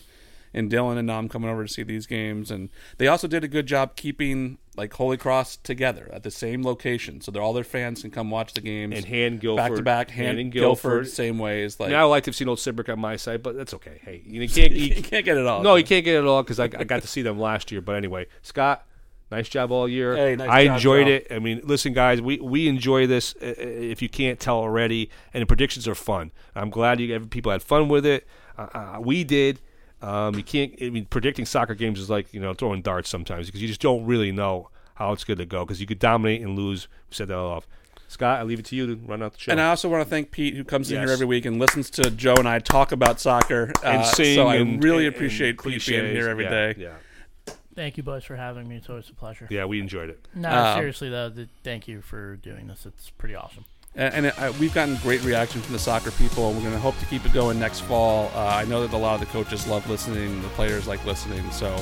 S1: and Dillon and I'm coming over to see these games, and they also did a good job keeping like Holy Cross together at the same location, so that all their fans can come watch the games
S2: And hand Guilford,
S1: back to back.
S2: hand
S1: Hand
S2: and
S1: Guilford,
S2: Guilford.
S1: same way as like
S2: Now I like to have seen Old Saybrook on my side, but that's okay. Hey, you can't. [LAUGHS]
S1: you
S2: You,
S1: can't get it all.
S2: no, you can't get it all because I, I got to see them last year. But anyway, Scott, nice job all year.
S1: Hey, nice
S2: I
S1: job,
S2: enjoyed
S1: Joe.
S2: it. I mean, listen, guys, we we enjoy this. uh, uh, If you can't tell already, and the predictions are fun. I'm glad you people had fun with it. Uh, uh, we did. Um, you can't. I mean, predicting soccer games is like you know throwing darts sometimes because you just don't really know how it's going to go because you could dominate and lose. We said that all off. Scott, I leave it to you to run out the show.
S1: And I also want to thank Pete, who comes in here every week and listens to Joe and I talk about soccer.
S2: and
S1: Uh,
S2: sing
S1: so I
S2: and-
S1: really
S2: and-
S1: appreciate
S2: and
S1: Pete being here every
S2: yeah,
S1: day.
S2: Yeah,
S3: Thank you, boys, for having me. It's always a pleasure.
S2: yeah, we enjoyed it.
S3: No,
S1: Um,
S3: seriously though, th- thank you for doing this. It's pretty awesome.
S1: And, we've gotten great reaction from the soccer people. We're going to hope to keep it going next fall. Uh, I know that a lot of the coaches love listening, the players like listening. So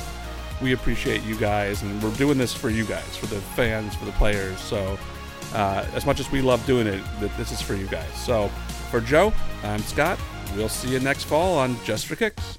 S1: we appreciate you guys, and we're doing this for you guys, for the fans, for the players. So uh, as much as we love doing it, this is for you guys. So for Joe, I'm Scott. We'll see you next fall on Just for Kicks.